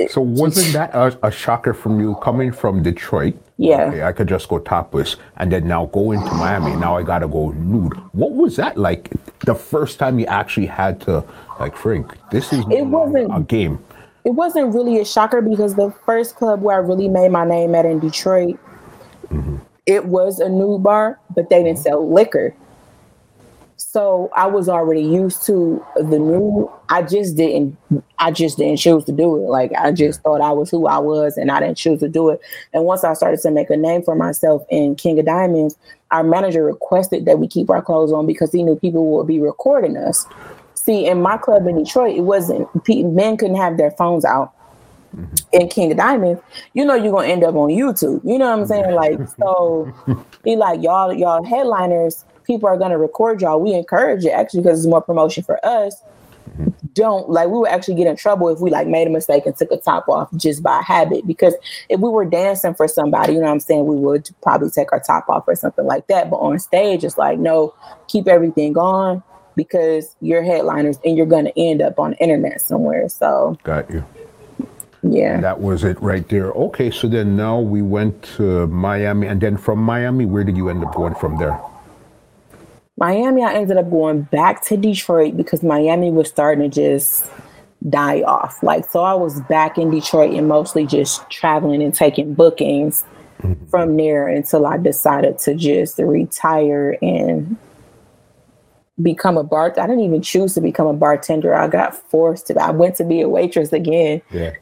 so wasn't that a, a, shocker from you coming from Detroit? Yeah. Okay, I could just go topless and then now go into Miami. Now I gotta go nude. What was that like the first time you actually had to like Frank, this is it wasn't a game it wasn't really a shocker because the first club where I really made my name at in Detroit, mm-hmm. it was a new bar, but they didn't sell liquor. So I was already used to the new. I just didn't. I just didn't choose to do it. Like I just thought I was who I was, and I didn't choose to do it. And once I started to make a name for myself in King of Diamonds, our manager requested that we keep our clothes on because he knew people would be recording us. See, in my club in Detroit, it wasn't men couldn't have their phones out. Mm-hmm. In King of Diamonds, you know you're gonna end up on YouTube. You know what I'm saying? Like, so be like y'all, y'all headliners, people are gonna record y'all. We encourage it actually because it's more promotion for us. Mm-hmm. Don't like we would actually get in trouble if we like made a mistake and took a top off just by habit. Because if we were dancing for somebody, you know what I'm saying, we would probably take our top off or something like that. But on stage, it's like, no, keep everything on because you're headliners and you're going to end up on the internet somewhere. So, got you. Yeah. And that was it right there. Okay, so then now we went to Miami, and then from Miami, where did you end up going from there? Miami, I ended up going back to Detroit because Miami was starting to just die off. Like, so I was back in Detroit and mostly just traveling and taking bookings mm-hmm. from there until I decided to just retire and become a bar. I didn't even choose to become a bartender. I got forced to. I went to be a waitress again. Yeah.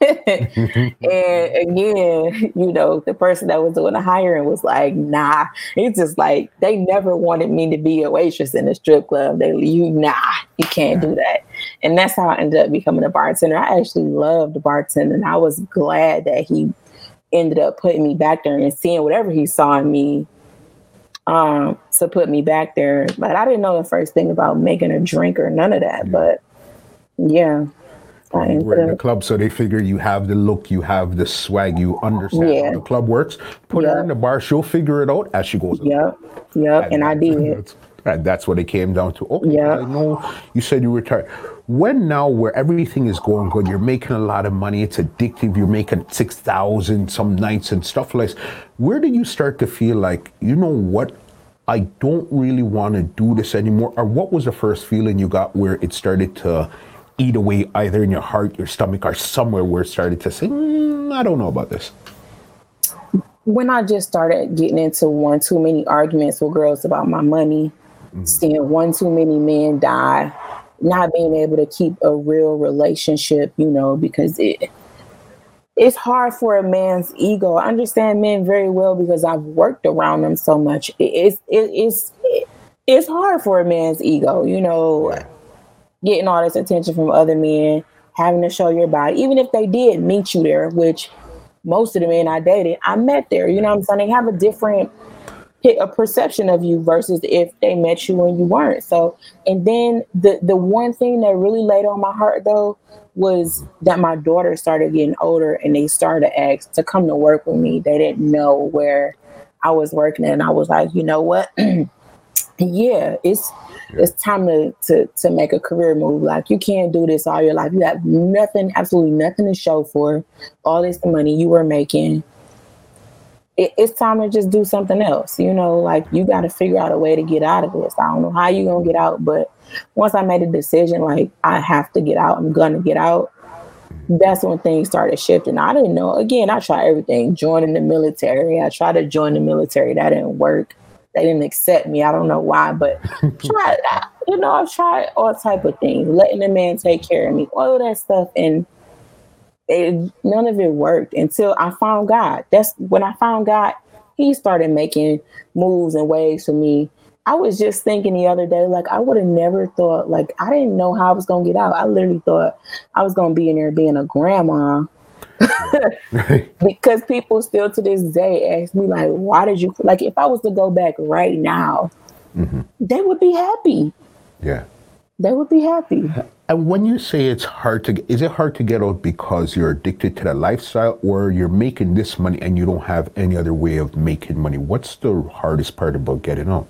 and again, you know, the person that was doing the hiring was like, "Nah." It's just like they never wanted me to be a waitress in a strip club. They, you, nah, you can't yeah. do that. And that's how I ended up becoming a bartender. I actually loved bartending. I was glad that he ended up putting me back there and seeing whatever he saw in me um, to put me back there. But I didn't know the first thing about making a drink or none of that. But yeah. We're in the club, so they figure you have the look, you have the swag, you understand yeah. how the club works. Put yep. her in the bar, she'll figure it out as she goes. Yep, yep, and, and I did. And that's what it came down to. Okay, yeah. I know you said you retired. When now, where everything is going good, you're making a lot of money, it's addictive, you're making 6,000 some nights and stuff like this, Where did you start to feel like, you know what, I don't really want to do this anymore? Or what was the first feeling you got where it started to eat away either in your heart, your stomach, or somewhere where it started to say, mm, I don't know about this? When I just started getting into one too many arguments with girls about my money, mm-hmm. seeing one too many men die, not being able to keep a real relationship, you know, because it it's hard for a man's ego. I understand men very well because I've worked around them so much. It's it, it's it's hard for a man's ego, you know, getting all this attention from other men, having to show your body, even if they did meet you there, which most of the men I dated, I met there. You know what I'm saying? They have a different a perception of you versus if they met you when you weren't. So, and then the the one thing that really laid on my heart though was that my daughter started getting older and they started to ask to come to work with me. They didn't know where I was working, and I was like, you know what? yeah, it's it's time to, to to make a career move. Like you can't do this all your life. You have nothing, absolutely nothing to show for all this money you were making. It, it's time to just do something else. You know, like you got to figure out a way to get out of this. I don't know how you're gonna get out, but once I made a decision, like I have to get out, I'm gonna get out. That's when things started shifting. I didn't know. Again, I tried everything. Joining the military. I tried to join the military. That didn't work they didn't accept me. I don't know why, but tried, you know, I've tried all type of things, letting the man take care of me, all of that stuff, and it, none of it worked until I found God. That's when I found God. He started making moves and waves for me. I was just thinking the other day, like I would have never thought, like I didn't know how I was gonna get out. I literally thought I was gonna be in there being a grandma because people still to this day ask me like, why did you like if I was to go back right now, mm-hmm. they would be happy. Yeah. They would be happy. And when you say it's hard to is it hard to get out because you're addicted to the lifestyle or you're making this money and you don't have any other way of making money? What's the hardest part about getting out?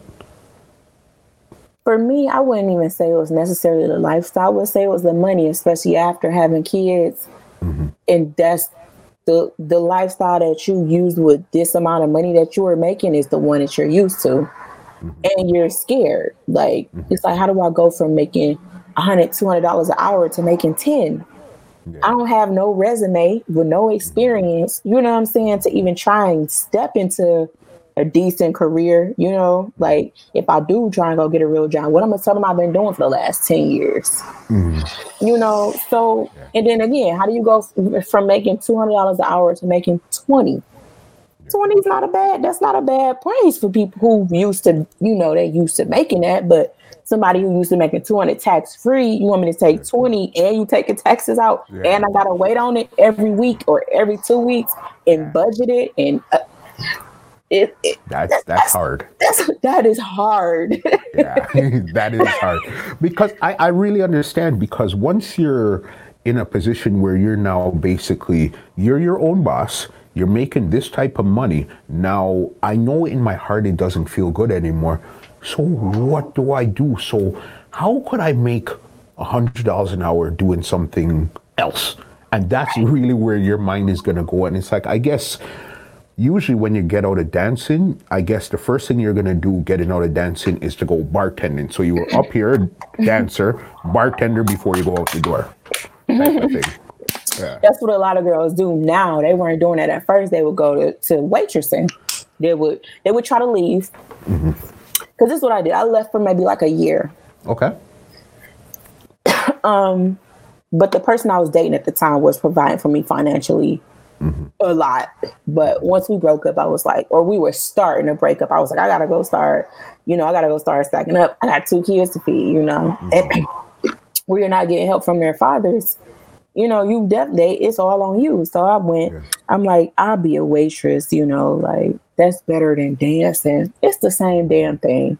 For me, I wouldn't even say it was necessarily the lifestyle. I would say it was the money, especially after having kids Mm-hmm. And that's the the lifestyle that you use with this amount of money that you are making is the one that you're used to. Mm-hmm. And you're scared. Like mm-hmm. it's like how do I go from making 100 200 dollars an hour to making 10? Yeah. I don't have no resume with no mm-hmm. experience, you know what I'm saying, to even try and step into a decent career, you know, like if I do try and go get a real job, what I'm gonna tell them I've been doing for the last 10 years, mm. you know? So, yeah. and then again, how do you go from making $200 an hour to making 20? 20 is not a bad, that's not a bad price for people who used to, you know, they used to making that, but somebody who used to making 200 tax free, you want me to take 20 and you take taking taxes out yeah. and I got to wait on it every week or every two weeks and budget it and uh, it, it that's, that's, that's hard. That's that is hard. yeah, that is hard because I, I really understand because once you're in a position where you're now basically you're your own boss you're making this type of money now i know in my heart it doesn't feel good anymore so what do i do so how could i make a hundred dollars an hour doing something else and that's really where your mind is going to go and it's like i guess usually when you get out of dancing, I guess the first thing you're gonna do getting out of dancing is to go bartending. So you were up here, dancer, bartender before you go out the door. Yeah. That's what a lot of girls do now. They weren't doing that at first. They would go to, to waitressing. They would they would try to leave. Mm-hmm. Cause this is what I did. I left for maybe like a year. Okay. um, but the person I was dating at the time was providing for me financially mm-hmm. a lot. But once we broke up, I was like, or we were starting to break up, I was like, I gotta go start, you know, I gotta go start stacking up. I got two kids to feed, you know. Mm-hmm. We're not getting help from their fathers. You know, you definitely it's all on you. So I went, yeah. I'm like, I'll be a waitress, you know, like that's better than dancing. It's the same damn thing.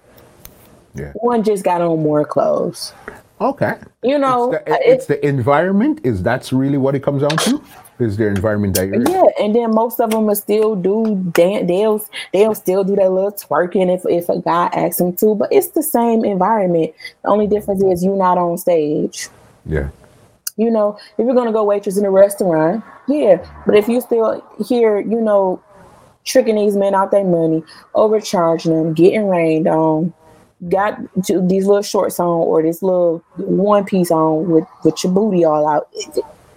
Yeah. One just got on more clothes. Okay. You know, it's the, it's the environment. Is that's really what it comes down to? is their environment that you're yeah and then most of them will still do dance they'll they'll still do that little twerking if, if a guy asks them to but it's the same environment the only difference is you're not on stage yeah you know if you're gonna go waitress in a restaurant yeah but if you still here you know tricking these men out their money overcharging them getting rained on got these little shorts on or this little one piece on with with your booty all out.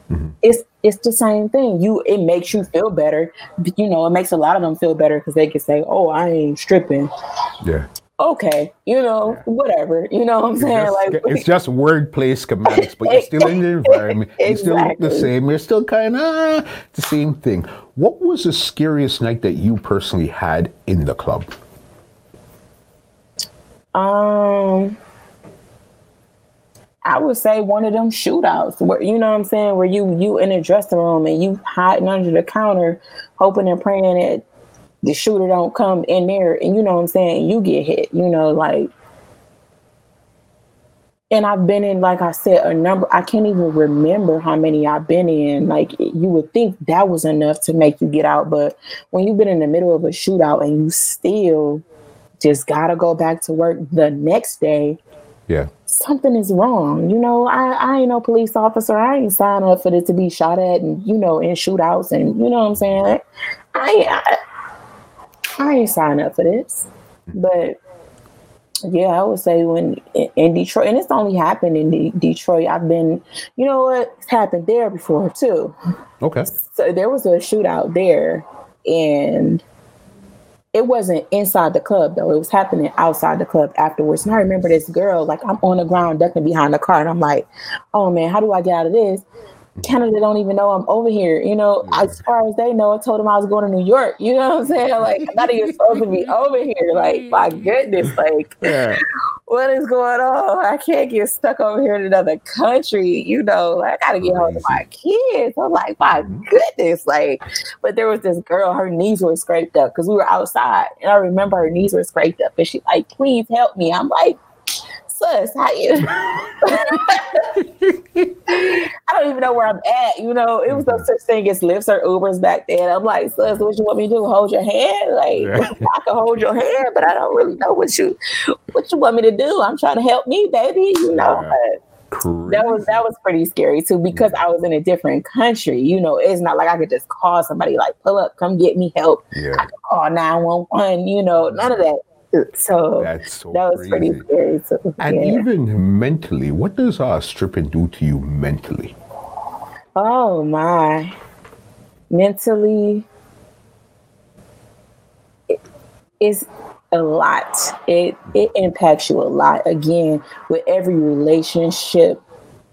Mm-hmm. It's it's the same thing. You it makes you feel better. You know, it makes a lot of them feel better because they can say, "Oh, I ain't stripping." Yeah. Okay, you know, yeah. whatever. You know what I'm saying? Just, like it's just wordplay schematics, but you're still in the environment. exactly. You still the same. You're still kind of the same thing. What was the scariest night that you personally had in the club? Um, I would say one of them shootouts where you know what I'm saying, where you you in a dressing room and you hiding under the counter, hoping and praying that the shooter don't come in there, and you know what I'm saying, you get hit. You know, like. And I've been in, like I said, a number. I can't even remember how many I've been in. Like you would think that was enough to make you get out, but when you've been in the middle of a shootout and you still just gotta go back to work the next day. Yeah. Something is wrong. You know, I, I ain't no police officer. I ain't signed up for this to be shot at and, you know, in shootouts and you know what I'm saying? I I, I ain't sign up for this. But yeah, I would say when in Detroit, and it's only happened in Detroit. I've been, you know what, it's happened there before too. Okay. So there was a shootout there, and it wasn't inside the club though. It was happening outside the club afterwards. And I remember this girl, like I'm on the ground ducking behind the car, and I'm like, "Oh man, how do I get out of this?" Canada don't even know I'm over here. You know, as far as they know, I told them I was going to New York. You know what I'm saying? Like, I'm not even supposed to be over here. Like, my goodness, like, yeah. what is going on? I can't get stuck over here in another country. You know, like, I gotta get home to my kids. I'm like, my mm-hmm. goodness, like, but there was this girl, her knees were scraped up because we were outside, and I remember her knees were scraped up, and she like, please help me. I'm like, sus, how you? I don't even know where I'm at. You know, it was no mm-hmm. such thing as Lyfts or Ubers back then. I'm like, sus, what you want me to do? Hold your hand? Like, yeah. I can hold your hand, but I don't really know what you what you want me to do. I'm trying to help me, baby. You know. Yeah. That was that was pretty scary too because I was in a different country. You know, it's not like I could just call somebody like pull up, come get me help. Yeah. I could call nine one one. You know, none of that. So, so that was crazy. pretty scary. So, and yeah. even mentally, what does uh, stripping do to you mentally? Oh my, mentally, it, it's a lot. It it impacts you a lot. Again, with every relationship,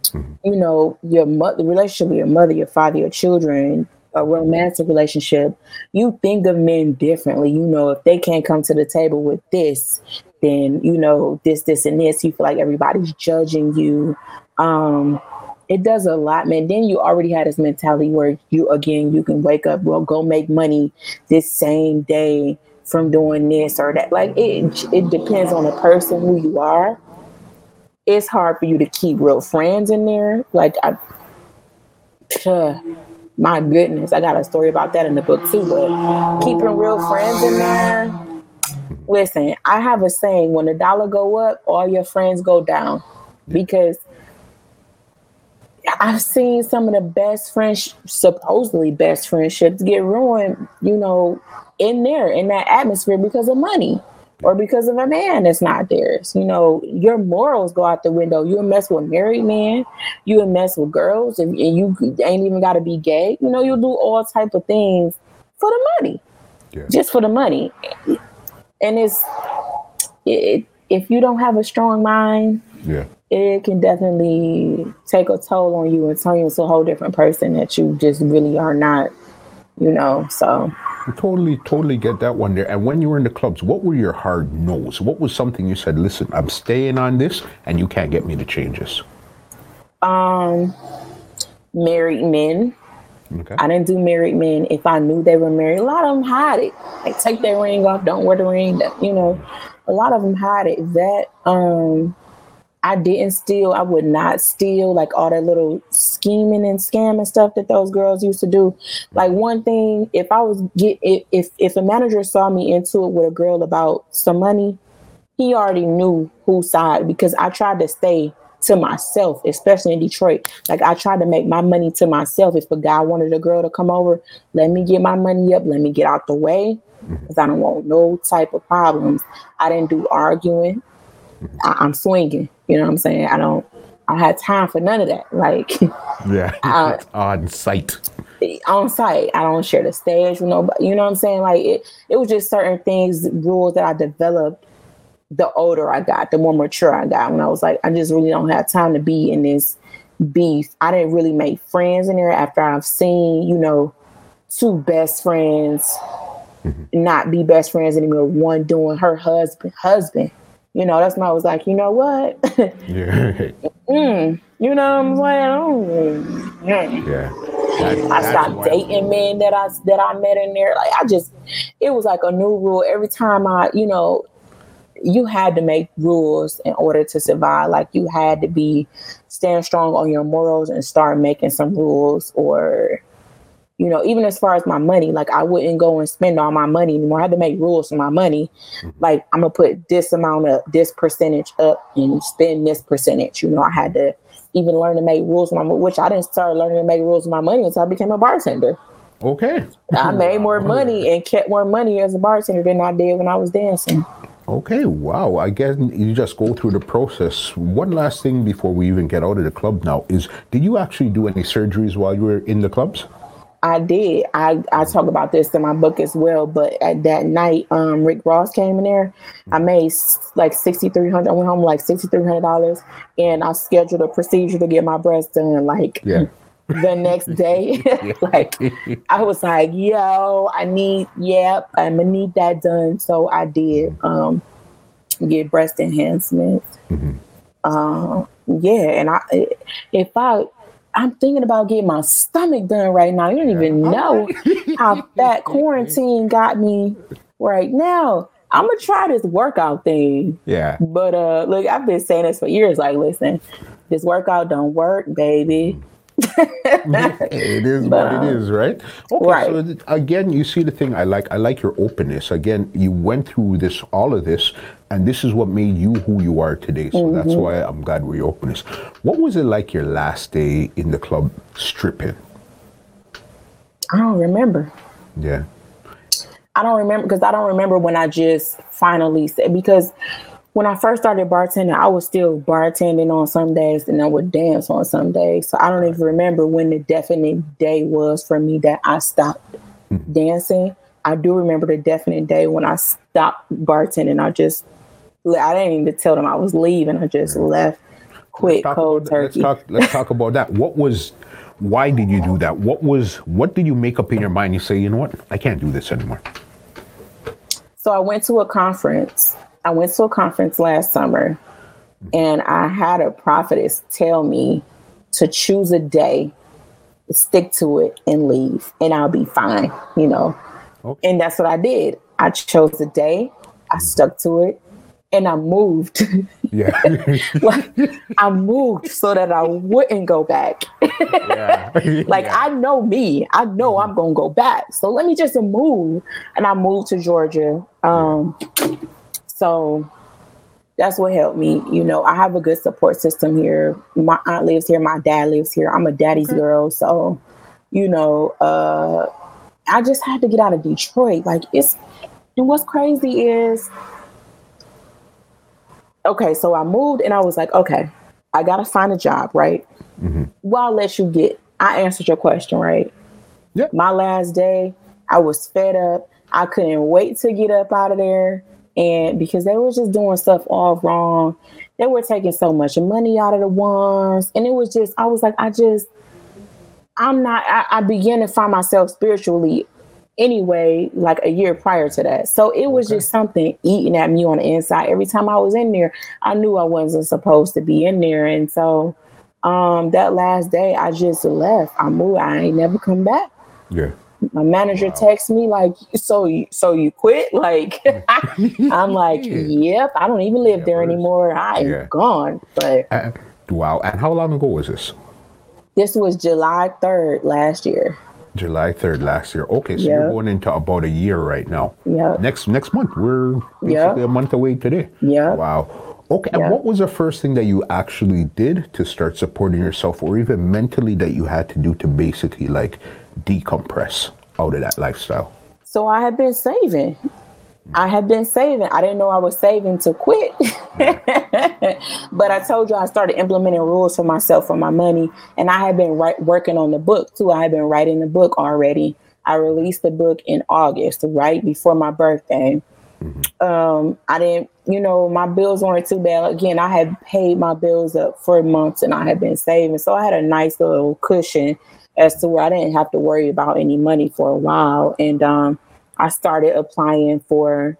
mm-hmm. you know, your mother, relationship with your mother, your father, your children, a romantic relationship, you think of men differently. You know, if they can't come to the table with this, then you know this, this, and this. You feel like everybody's judging you. Um, it does a lot, man. Then you already had this mentality where you again you can wake up, well, go make money this same day from doing this or that. Like it, it depends on the person who you are. It's hard for you to keep real friends in there. Like I, my goodness, I got a story about that in the book too. But keeping real friends in there. Listen, I have a saying: when the dollar go up, all your friends go down, because I've seen some of the best friends, supposedly best friendships, get ruined. You know, in there in that atmosphere because of money or because of a man that's not theirs. You know, your morals go out the window. You mess with married men, you mess with girls, and, and you ain't even got to be gay. You know, you'll do all type of things for the money, yeah. just for the money. And it's it, if you don't have a strong mind, yeah, it can definitely take a toll on you and turn you into a whole different person that you just really are not. You know, so totally, totally get that one there. And when you were in the clubs, what were your hard no's? What was something you said, listen, I'm staying on this and you can't get me to change this? Um, married men. Okay. I didn't do married men if I knew they were married. A lot of them hide it. Like take their ring off, don't wear the ring. You know, a lot of them hide it. That um, I didn't steal. I would not steal like all that little scheming and scamming stuff that those girls used to do. Like one thing, if I was get if if a manager saw me into it with a girl about some money, he already knew whose side because I tried to stay to myself, especially in Detroit. Like I tried to make my money to myself. If a guy wanted a girl to come over, let me get my money up, let me get out the way mm-hmm. because I don't want no type of problems. I didn't do arguing. I, am swinging. You know what I'm saying? I don't. I had time for none of that. Like, yeah, on site. On site, I don't share the stage with nobody. You know what I'm saying? Like, it, it was just certain things, rules that I developed. The older I got, the more mature I got. When I was like, I just really don't have time to be in this beef. I didn't really make friends in there after I've seen, you know, two best friends mm-hmm. not be best friends anymore. One doing her husband, husband. You know, that's when I was like, you know what? yeah. mm, you know what I'm saying? Mm. Yeah. That, I stopped dating men that I that I met in there. Like I just, it was like a new rule every time I, you know, you had to make rules in order to survive. Like you had to be stand strong on your morals and start making some rules or you know, even as far as my money, like I wouldn't go and spend all my money anymore. I had to make rules for my money. Mm-hmm. Like I'm gonna put this amount of this percentage up and spend this percentage. You know, I had to even learn to make rules my which I didn't start learning to make rules with my money until I became a bartender. Okay. I made more money and kept more money as a bartender than I did when I was dancing. Okay, wow. I guess you just go through the process. One last thing before we even get out of the club now is did you actually do any surgeries while you were in the clubs? I did. I, I talk about this in my book as well. But at that night, um, Rick Ross came in there. I made like sixty three hundred. I went home like sixty three hundred dollars, and I scheduled a procedure to get my breast done. Like yeah. the next day, like I was like, "Yo, I need. Yep, I'm gonna need that done." So I did um, get breast enhancements. Mm-hmm. Uh, yeah, and I if I I'm thinking about getting my stomach done right now. You don't even know how that quarantine got me right now. I'm gonna try this workout thing. Yeah. But uh look, I've been saying this for years. Like, listen, this workout don't work, baby. it is but, what it is, right? Okay, right. So again, you see the thing I like. I like your openness. Again, you went through this, all of this, and this is what made you who you are today. So mm-hmm. that's why I'm glad we open this. What was it like your last day in the club stripping? I don't remember. Yeah. I don't remember because I don't remember when I just finally said because when I first started bartending, I was still bartending on some days and I would dance on some days. So I don't even remember when the definite day was for me that I stopped mm-hmm. dancing. I do remember the definite day when I stopped bartending. I just I didn't even tell them I was leaving. I just left quick, cold turkey. Let's talk, let's talk about that. What was, why did you do that? What was, what did you make up in your mind? You say, you know what, I can't do this anymore. So I went to a conference. I went to a conference last summer, mm-hmm. and I had a prophetess tell me to choose a day, stick to it, and leave, and I'll be fine. You know, okay. and that's what I did. I chose a day. I mm-hmm. stuck to it and I moved. Yeah. like I moved so that I wouldn't go back. yeah. like yeah. I know me. I know mm-hmm. I'm gonna go back. So let me just move. And I moved to Georgia. Um so that's what helped me. You know, I have a good support system here. My aunt lives here, my dad lives here. I'm a daddy's okay. girl. So, you know, uh I just had to get out of Detroit. Like it's and what's crazy is okay, so I moved and I was like, okay, I gotta find a job, right? Mm-hmm. Well, I'll let you get. I answered your question, right? Yeah. My last day, I was fed up. I couldn't wait to get up out of there, and because they were just doing stuff all wrong, they were taking so much money out of the ones, and it was just, I was like, I just, I'm not. I, I began to find myself spiritually anyway, like a year prior to that. So it was okay. just something eating at me on the inside. Every time I was in there, I knew I wasn't supposed to be in there. And so um that last day I just left. I moved. I ain't never come back. Yeah. My manager wow. texts me like, "So, you, so you quit?" Like, I'm like, "Yep, I don't even live yeah, there anymore. I'm yeah. gone." But uh, wow! And how long ago was this? This was July 3rd last year. July 3rd last year. Okay, so yep. you're going into about a year right now. Yeah. Next next month. We're basically yep. a month away today. Yeah. Wow. Okay. And what was the first thing that you actually did to start supporting yourself or even mentally that you had to do to basically like decompress out of that lifestyle? So I had been saving. I had been saving. I didn't know I was saving to quit. but I told you I started implementing rules for myself for my money. And I had been write, working on the book too. I had been writing the book already. I released the book in August, right before my birthday. Mm-hmm. Um, I didn't, you know, my bills weren't too bad. Again, I had paid my bills up for months and I had been saving. So I had a nice little cushion as to where I didn't have to worry about any money for a while. And um, I started applying for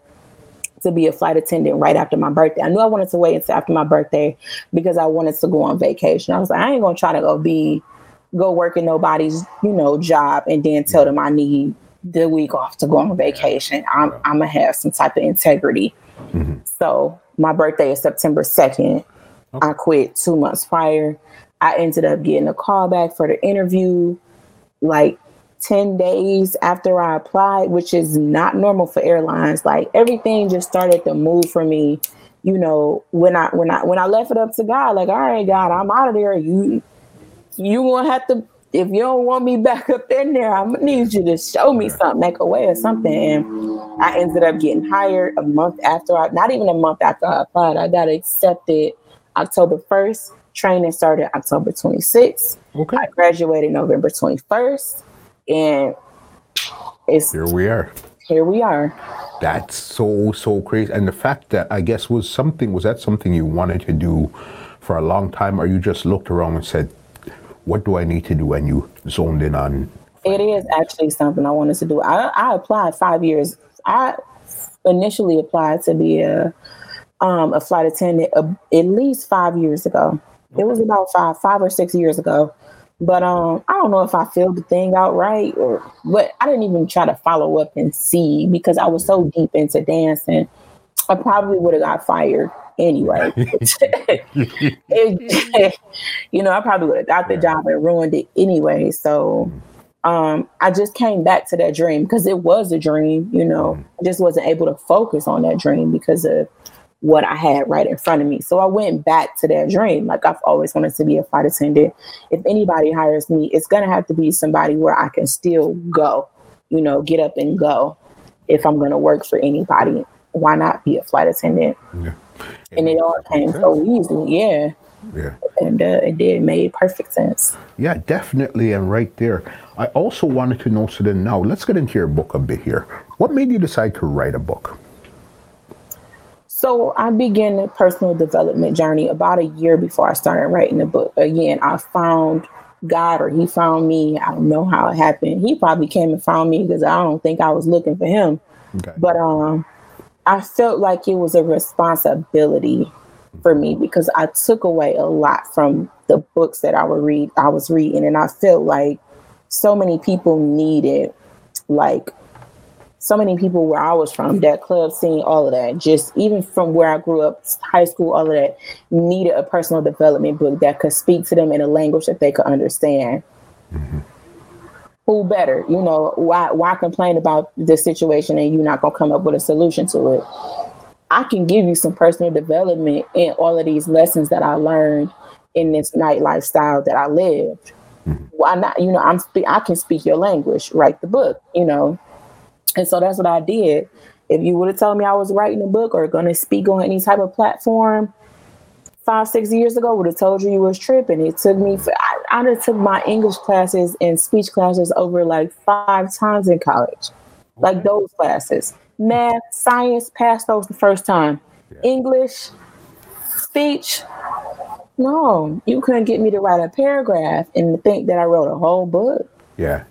to be a flight attendant right after my birthday. I knew I wanted to wait until after my birthday because I wanted to go on vacation. I was like, I ain't gonna try to go be go work in nobody's, you know, job and then tell them I need the week off to go on vacation. I'm I'm gonna have some type of integrity. Mm-hmm. So my birthday is September 2nd. Okay. I quit two months prior. I ended up getting a call back for the interview like 10 days after I applied, which is not normal for airlines. Like everything just started to move for me. You know, when I when I when I left it up to God, like, all right, God, I'm out of there. You you gonna have to if you don't want me back up in there, I'm gonna need you to show me something, make a way or something. And I ended up getting hired a month after I not even a month after I applied. I got accepted October 1st. Training started October 26th. Okay. I graduated November 21st and it's here we are. Here we are. That's so so crazy, and the fact that I guess was something was that something you wanted to do for a long time, or you just looked around and said, "What do I need to do?" and you zoned in on. It is actually something I wanted to do. I, I applied five years. I initially applied to be a um, a flight attendant uh, at least five years ago. It was about five five or six years ago. But um, I don't know if I filled the thing out right, or but I didn't even try to follow up and see because I was so deep into dancing. I probably would have got fired anyway. it, you know, I probably would have got the job and ruined it anyway. So um, I just came back to that dream because it was a dream. You know, I just wasn't able to focus on that dream because of what I had right in front of me. So I went back to that dream. Like I've always wanted to be a flight attendant. If anybody hires me, it's going to have to be somebody where I can still go, you know, get up and go. If I'm going to work for anybody, why not be a flight attendant? Yeah. And it all came so easily. Yeah. Yeah. And uh, it did made perfect sense. Yeah, definitely. And right there. I also wanted to know so then now let's get into your book a bit here. What made you decide to write a book? So I began a personal development journey about a year before I started writing the book. Again, I found God or he found me. I don't know how it happened. He probably came and found me because I don't think I was looking for him. Okay. But um I felt like it was a responsibility for me because I took away a lot from the books that I would read I was reading and I felt like so many people needed like so many people where I was from, that club scene, all of that, just even from where I grew up, high school, all of that, needed a personal development book that could speak to them in a language that they could understand. Mm-hmm. Who better? You know, why why complain about this situation and you're not gonna come up with a solution to it? I can give you some personal development in all of these lessons that I learned in this night lifestyle that I lived. Mm-hmm. Why not? You know, I'm I can speak your language, write the book, you know and so that's what I did. If you would have told me I was writing a book or going to speak on any type of platform five, six years ago, would have told you you was tripping. It took me, I, I took my English classes and speech classes over like five times in college, like those classes. Math, science, passed those the first time. Yeah. English, speech, no, you couldn't get me to write a paragraph and think that I wrote a whole book. Yeah.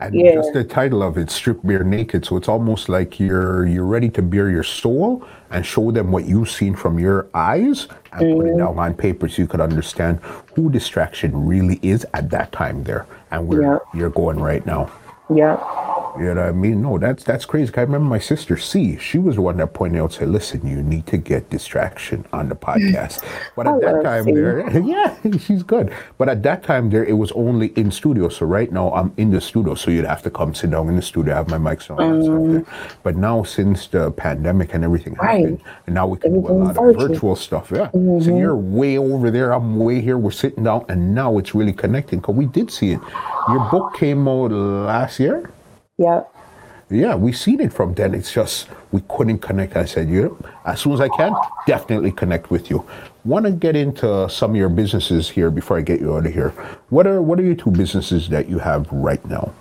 And yeah. just the title of it, "Strip Bare Naked," so it's almost like you're you're ready to bare your soul and show them what you've seen from your eyes and mm-hmm. put it mm-hmm. down on paper so you could understand who distraction really is at that time there and where yeah. you're going right now. Yeah. You know what I mean? No, that's that's crazy. I remember my sister C. She was the one that pointed out, said, "Listen, you need to get distraction on the podcast." But at that time, C. there, yeah, she's good. But at that time, there, it was only in studio. So right now, I'm in the studio, so you'd have to come sit down in the studio, have my mics on. Mm. But now, since the pandemic and everything right. happened, and now we can do a lot virtual. of virtual stuff. Yeah. Mm-hmm. So you're way over there. I'm way here. We're sitting down, and now it's really connecting because we did see it. Your book came out last year. Yep. yeah, we seen it from then. It's just we couldn't connect. I said, you know, as soon as I can, definitely connect with you. Want to get into some of your businesses here before I get you out of here. What are what are your two businesses that you have right now?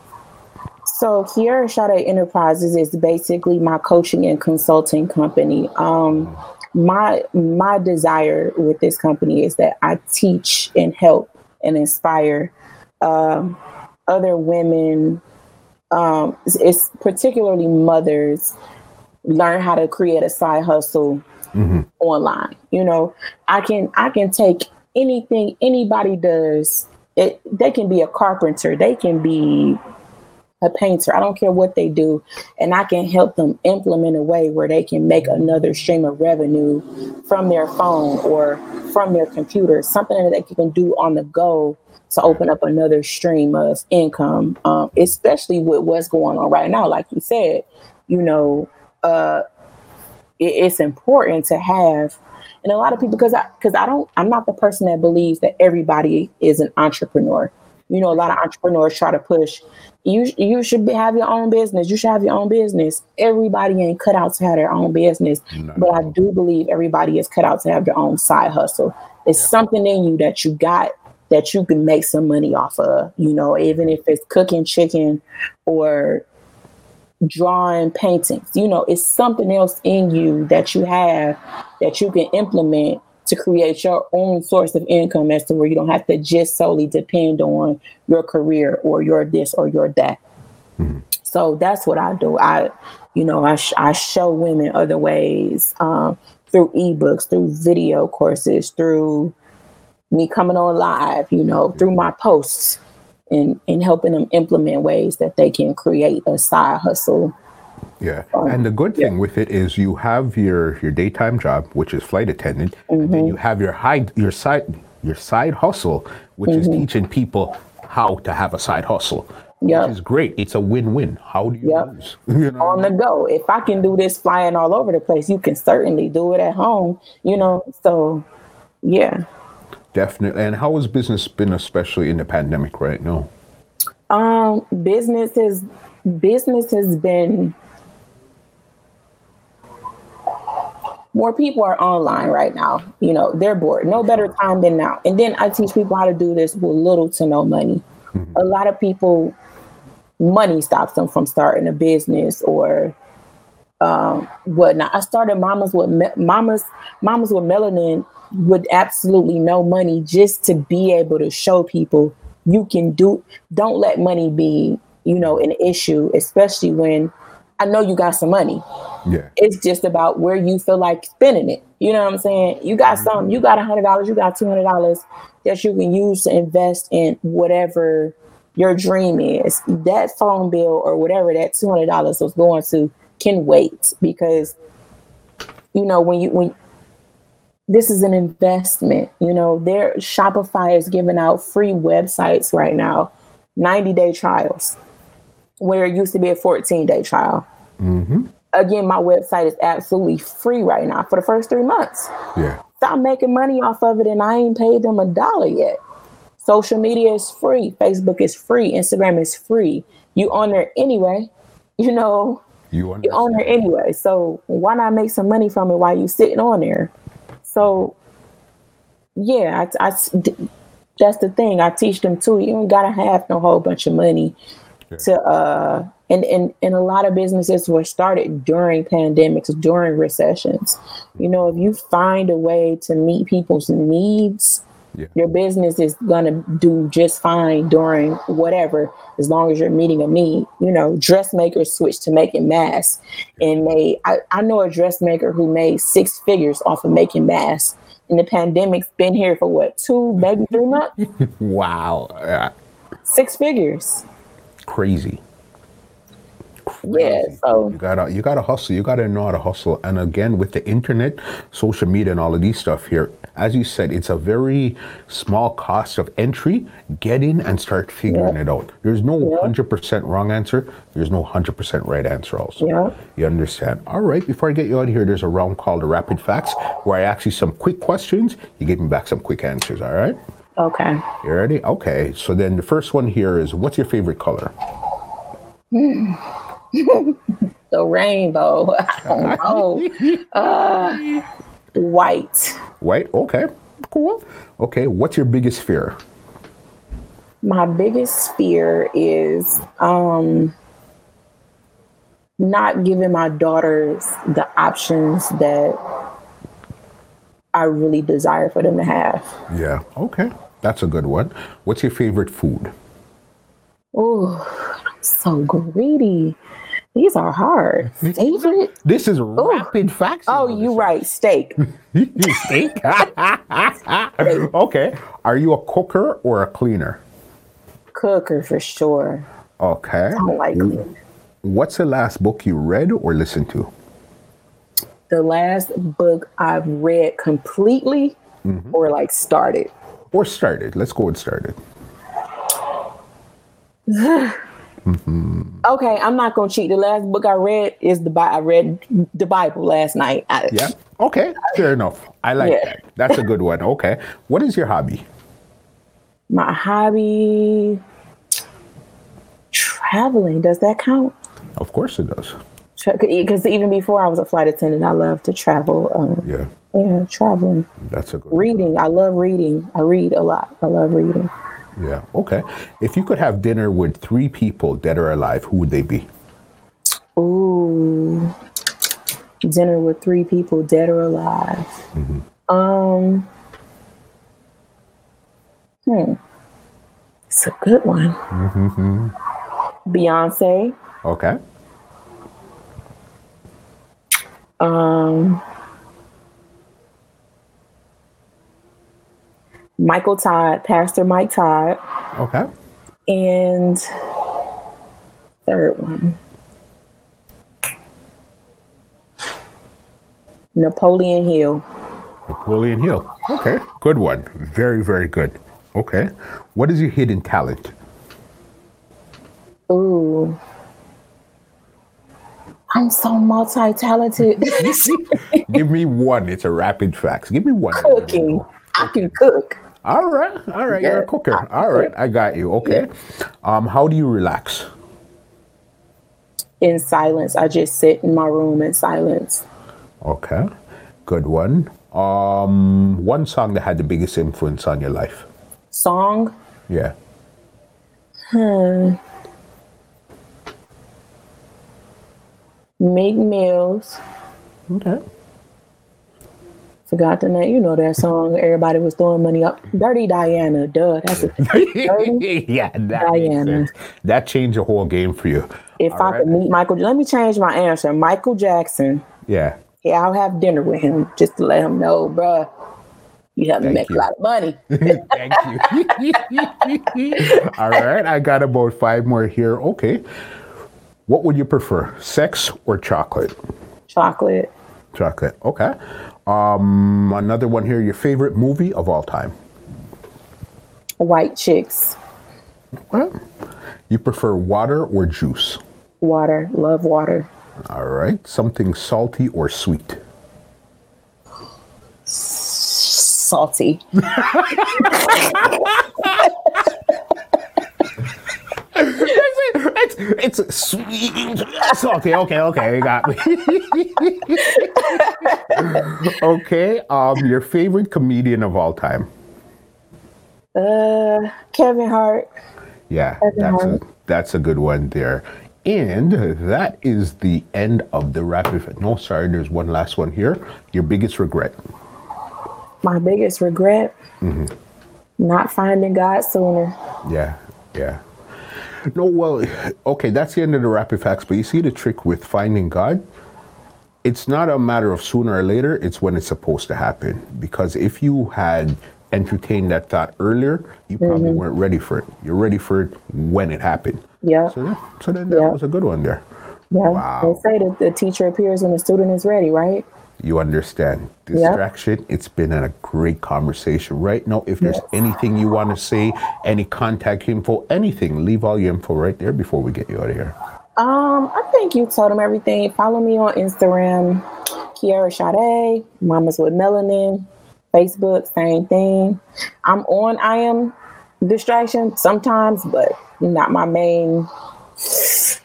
So Kiara Sade Enterprises is basically my coaching and consulting company. Um, my my desire with this company is that I teach and help and inspire um, other women um, it's, it's, particularly mothers learn how to create a side hustle mm-hmm. online. You know, I can I can take anything anybody does. It, they can be a carpenter, they can be a painter. I don't care what they do, and I can help them implement a way where they can make another stream of revenue from their phone or from their computer, something that they can do on the go to open up another stream of income, um, especially with what's going on right now. Like you said, you know, uh, it, it's important to have, and a lot of people because I because I don't I'm not the person that believes that everybody is an entrepreneur. You know, a lot of entrepreneurs try to push you. You should be, have your own business. You should have your own business. Everybody ain't cut out to have their own business, no. but I do believe everybody is cut out to have their own side hustle. It's yeah. something in you that you got that you can make some money off of, you know, even if it's cooking chicken or drawing paintings. You know, it's something else in you that you have that you can implement to create your own source of income as to where you don't have to just solely depend on your career or your this or your that. Mm-hmm. So that's what I do. I, you know, I, sh- I show women other ways um, through ebooks, through video courses, through me coming on live, you know, through my posts and, and helping them implement ways that they can create a side hustle. Yeah. Um, and the good thing yeah. with it is you have your, your daytime job, which is flight attendant, mm-hmm. and then you have your high your side your side hustle, which mm-hmm. is teaching people how to have a side hustle. Yep. Which is great. It's a win-win. How do you yep. lose? you know? On the go. If I can do this flying all over the place, you can certainly do it at home. You know, so yeah. Definitely. And how has business been, especially in the pandemic right now? Um, business has business has been more people are online right now. You know, they're bored. No better time than now. And then I teach people how to do this with little to no money. Mm-hmm. A lot of people, money stops them from starting a business or um, whatnot. I started Mamas with Me- Mamas Mamas with Melanin with absolutely no money just to be able to show people you can do don't let money be you know an issue especially when i know you got some money yeah it's just about where you feel like spending it you know what i'm saying you got mm-hmm. some you got a hundred dollars you got two hundred dollars that you can use to invest in whatever your dream is that phone bill or whatever that two hundred dollars was going to can wait because you know when you when this is an investment. You know, their Shopify is giving out free websites right now, 90 day trials, where it used to be a 14 day trial. Mm-hmm. Again, my website is absolutely free right now for the first three months. Yeah. I'm making money off of it and I ain't paid them a dollar yet. Social media is free. Facebook is free. Instagram is free. You on there anyway. You know, you, you own there anyway. So why not make some money from it while you sitting on there? So, yeah, I, I, that's the thing. I teach them too. You don't gotta have no whole bunch of money to uh and, and and a lot of businesses were started during pandemics, during recessions. You know, if you find a way to meet people's needs, yeah. your business is gonna do just fine during whatever, as long as you're meeting a need. You know, dressmakers switched to making masks and made I, I know a dressmaker who made six figures off of making masks. And the pandemic's been here for what, two, maybe three months? wow. Uh, six figures. Crazy crazy. Yeah, so you gotta you gotta hustle. You gotta know how to hustle. And again, with the internet, social media, and all of these stuff here, as you said, it's a very small cost of entry. Get in and start figuring yeah. it out. There's no hundred yeah. percent wrong answer. There's no hundred percent right answer. Also, yeah. you understand. All right. Before I get you out of here, there's a round called the rapid facts, where I ask you some quick questions. You give me back some quick answers. All right. Okay. You ready? Okay. So then the first one here is, what's your favorite color? Mm. the rainbow. I don't know. Uh, white. White. Okay. Cool. Okay. What's your biggest fear? My biggest fear is um, not giving my daughters the options that I really desire for them to have. Yeah. Okay. That's a good one. What's your favorite food? Oh, so greedy. These are hard. Favorite? This is rapid facts. Oh, you right. Steak. Steak. okay. Are you a cooker or a cleaner? Cooker for sure. Okay. I like cleaning. What's the last book you read or listened to? The last book I've read completely mm-hmm. or like started. Or started? Let's go with started. Okay, I'm not gonna cheat. The last book I read is the Bi- I read the Bible last night. I, Yeah. Okay. Fair enough. I like Yeah. that. That's a good one. Okay. What is your hobby? My hobby, traveling. Does that count? Of course it does. Because even before I was a flight attendant, I love to travel. Um, Yeah. yeah, traveling, That's a good reading. I love reading. I read a lot. I love reading. Yeah. Okay. If you could have dinner with three people, dead or alive, who would they be? Ooh, dinner with three people, dead or alive. Um, hmm, it's a good one. Hmm. Beyonce, Okay. um, Michael Todd, Pastor Mike Todd, Okay. and third one, Napoleon Hill. Napoleon Hill. Okay. Good one. Very, very good. Okay. What is your hidden talent? Ooh. I'm so multi-talented. Give me one. It's a rapid facts. Give me one. Cooking. I can cook. All right. All right. You're a Yeah. cooker. All right. I got you. Okay. Um, how do you relax? In silence. I just sit in my room in silence. Okay. Good one. Um, one song that had the biggest influence on your life. Song. Yeah. Hmm. Meek Mills. Okay. Forgot the name. You know that song. Everybody was throwing money up. Dirty Diana. Duh. That's a Dirty. yeah, that Diana. That changed the whole game for you. If All I could meet Michael, let me change my answer. Michael Jackson. Yeah. Yeah, I'll have dinner with him just to let him know, bruh. You me Thank make you. a lot of money. Thank you. All right, I got about five more here. Okay. What would you prefer, sex or chocolate? Chocolate. Chocolate. Okay. Um, another one here. Your favorite movie of all time? White chicks. Well, you prefer water or juice? Water. Love water. All right. Something salty or sweet? Salty. it's, it's sweet. Salty. Okay. Okay. You got me. okay. Um, your favorite comedian of all time? Uh, Kevin Hart. Yeah, Kevin that's a, that's a good one there. And that is the end of the rapid. No, sorry, there's one last one here. Your biggest regret. My biggest regret. Not finding God sooner. Yeah, yeah. No, well, okay, that's the end of the rapid facts. But you see the trick with finding God? It's not a matter of sooner or later, it's when it's supposed to happen. Because if you had entertained that thought earlier, you probably mm-hmm. weren't ready for it. You're ready for it when it happened. Yeah. So, yeah, so then that Yeah. was a good one there. Yeah. Wow. They say that the teacher appears when the student is ready, right? You understand. Distraction, it's been a great conversation. Right now, if there's anything you want to say, any contact info, anything, leave all your info right there before we get you out of here. Um, I think you told them everything. Follow me on Instagram, Kiara Sade, Mamas with Melanin, Facebook, same thing. I'm on I am distraction sometimes, but not my main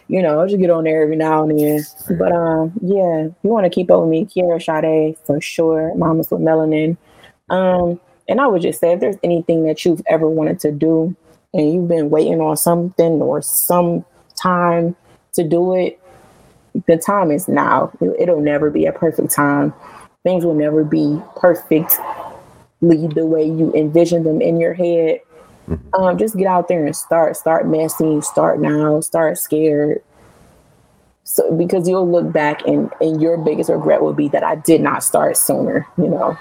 you know, I'll just get on there every now and then. But um, yeah, you want to keep up with me, Kiara Sade for sure. Mamas with Melanin. Um, and I would just say if there's anything that you've ever wanted to do and you've been waiting on something or some time to do it, the time is now. It'll never be a perfect time. Things will never be perfectly the way you envision them in your head. Mm-hmm. Um, just get out there and start. Start messy. Start now. Start scared. So because you'll look back and and your biggest regret will be that I did not start sooner. You know.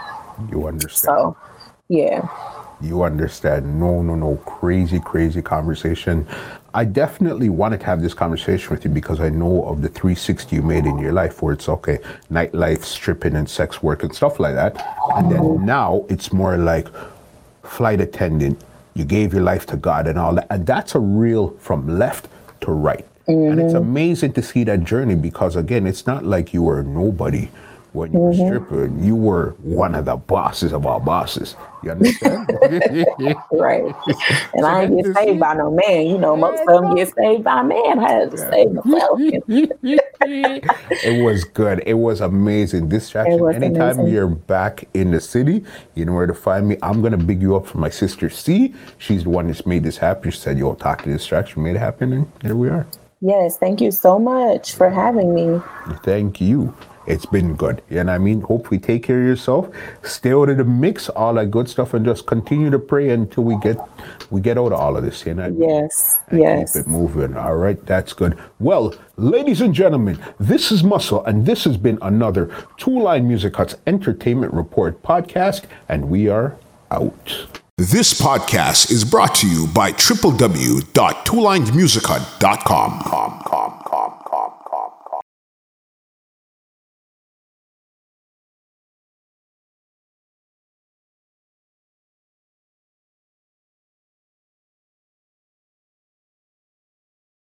You understand. So, yeah. You understand. No, no, no. Crazy, crazy conversation. I definitely wanted to have this conversation with you because I know of the 360 you made in your life where it's okay, nightlife, stripping, and sex work and stuff like that. And then mm-hmm. now it's more like flight attendant. You gave your life to God and all that. And that's a real from left to right. Mm-hmm. And it's mm-hmm. amazing to see that journey because, again, it's not like you were nobody when you mm-hmm. were stripping, you were one of the bosses of all bosses. You understand? right. And so I ain't get saved by no man. You know, most of them get saved by man. I had to save myself. it was good. It was amazing. Distraction. Was Anytime amazing. you're back in the city, you know where to find me. I'm gonna big you up for my sister C. She's the one that's made this happen. She said, "Yo, talk to distraction, made it happen," and here we are. Yes, thank you so much for having me. Thank you it's been good. You know what I mean? Hopefully take care of yourself, stay out of the mix, all that good stuff, and just continue to pray until we get we get out of all of this, you know? Yes. And yes. Keep it moving. All right, that's good. Well, ladies and gentlemen, this is Muscle, and this has been another Two Line Music Hut's Entertainment Report podcast, and we are out. This podcast is brought to you by www.twolinesmusichut.com.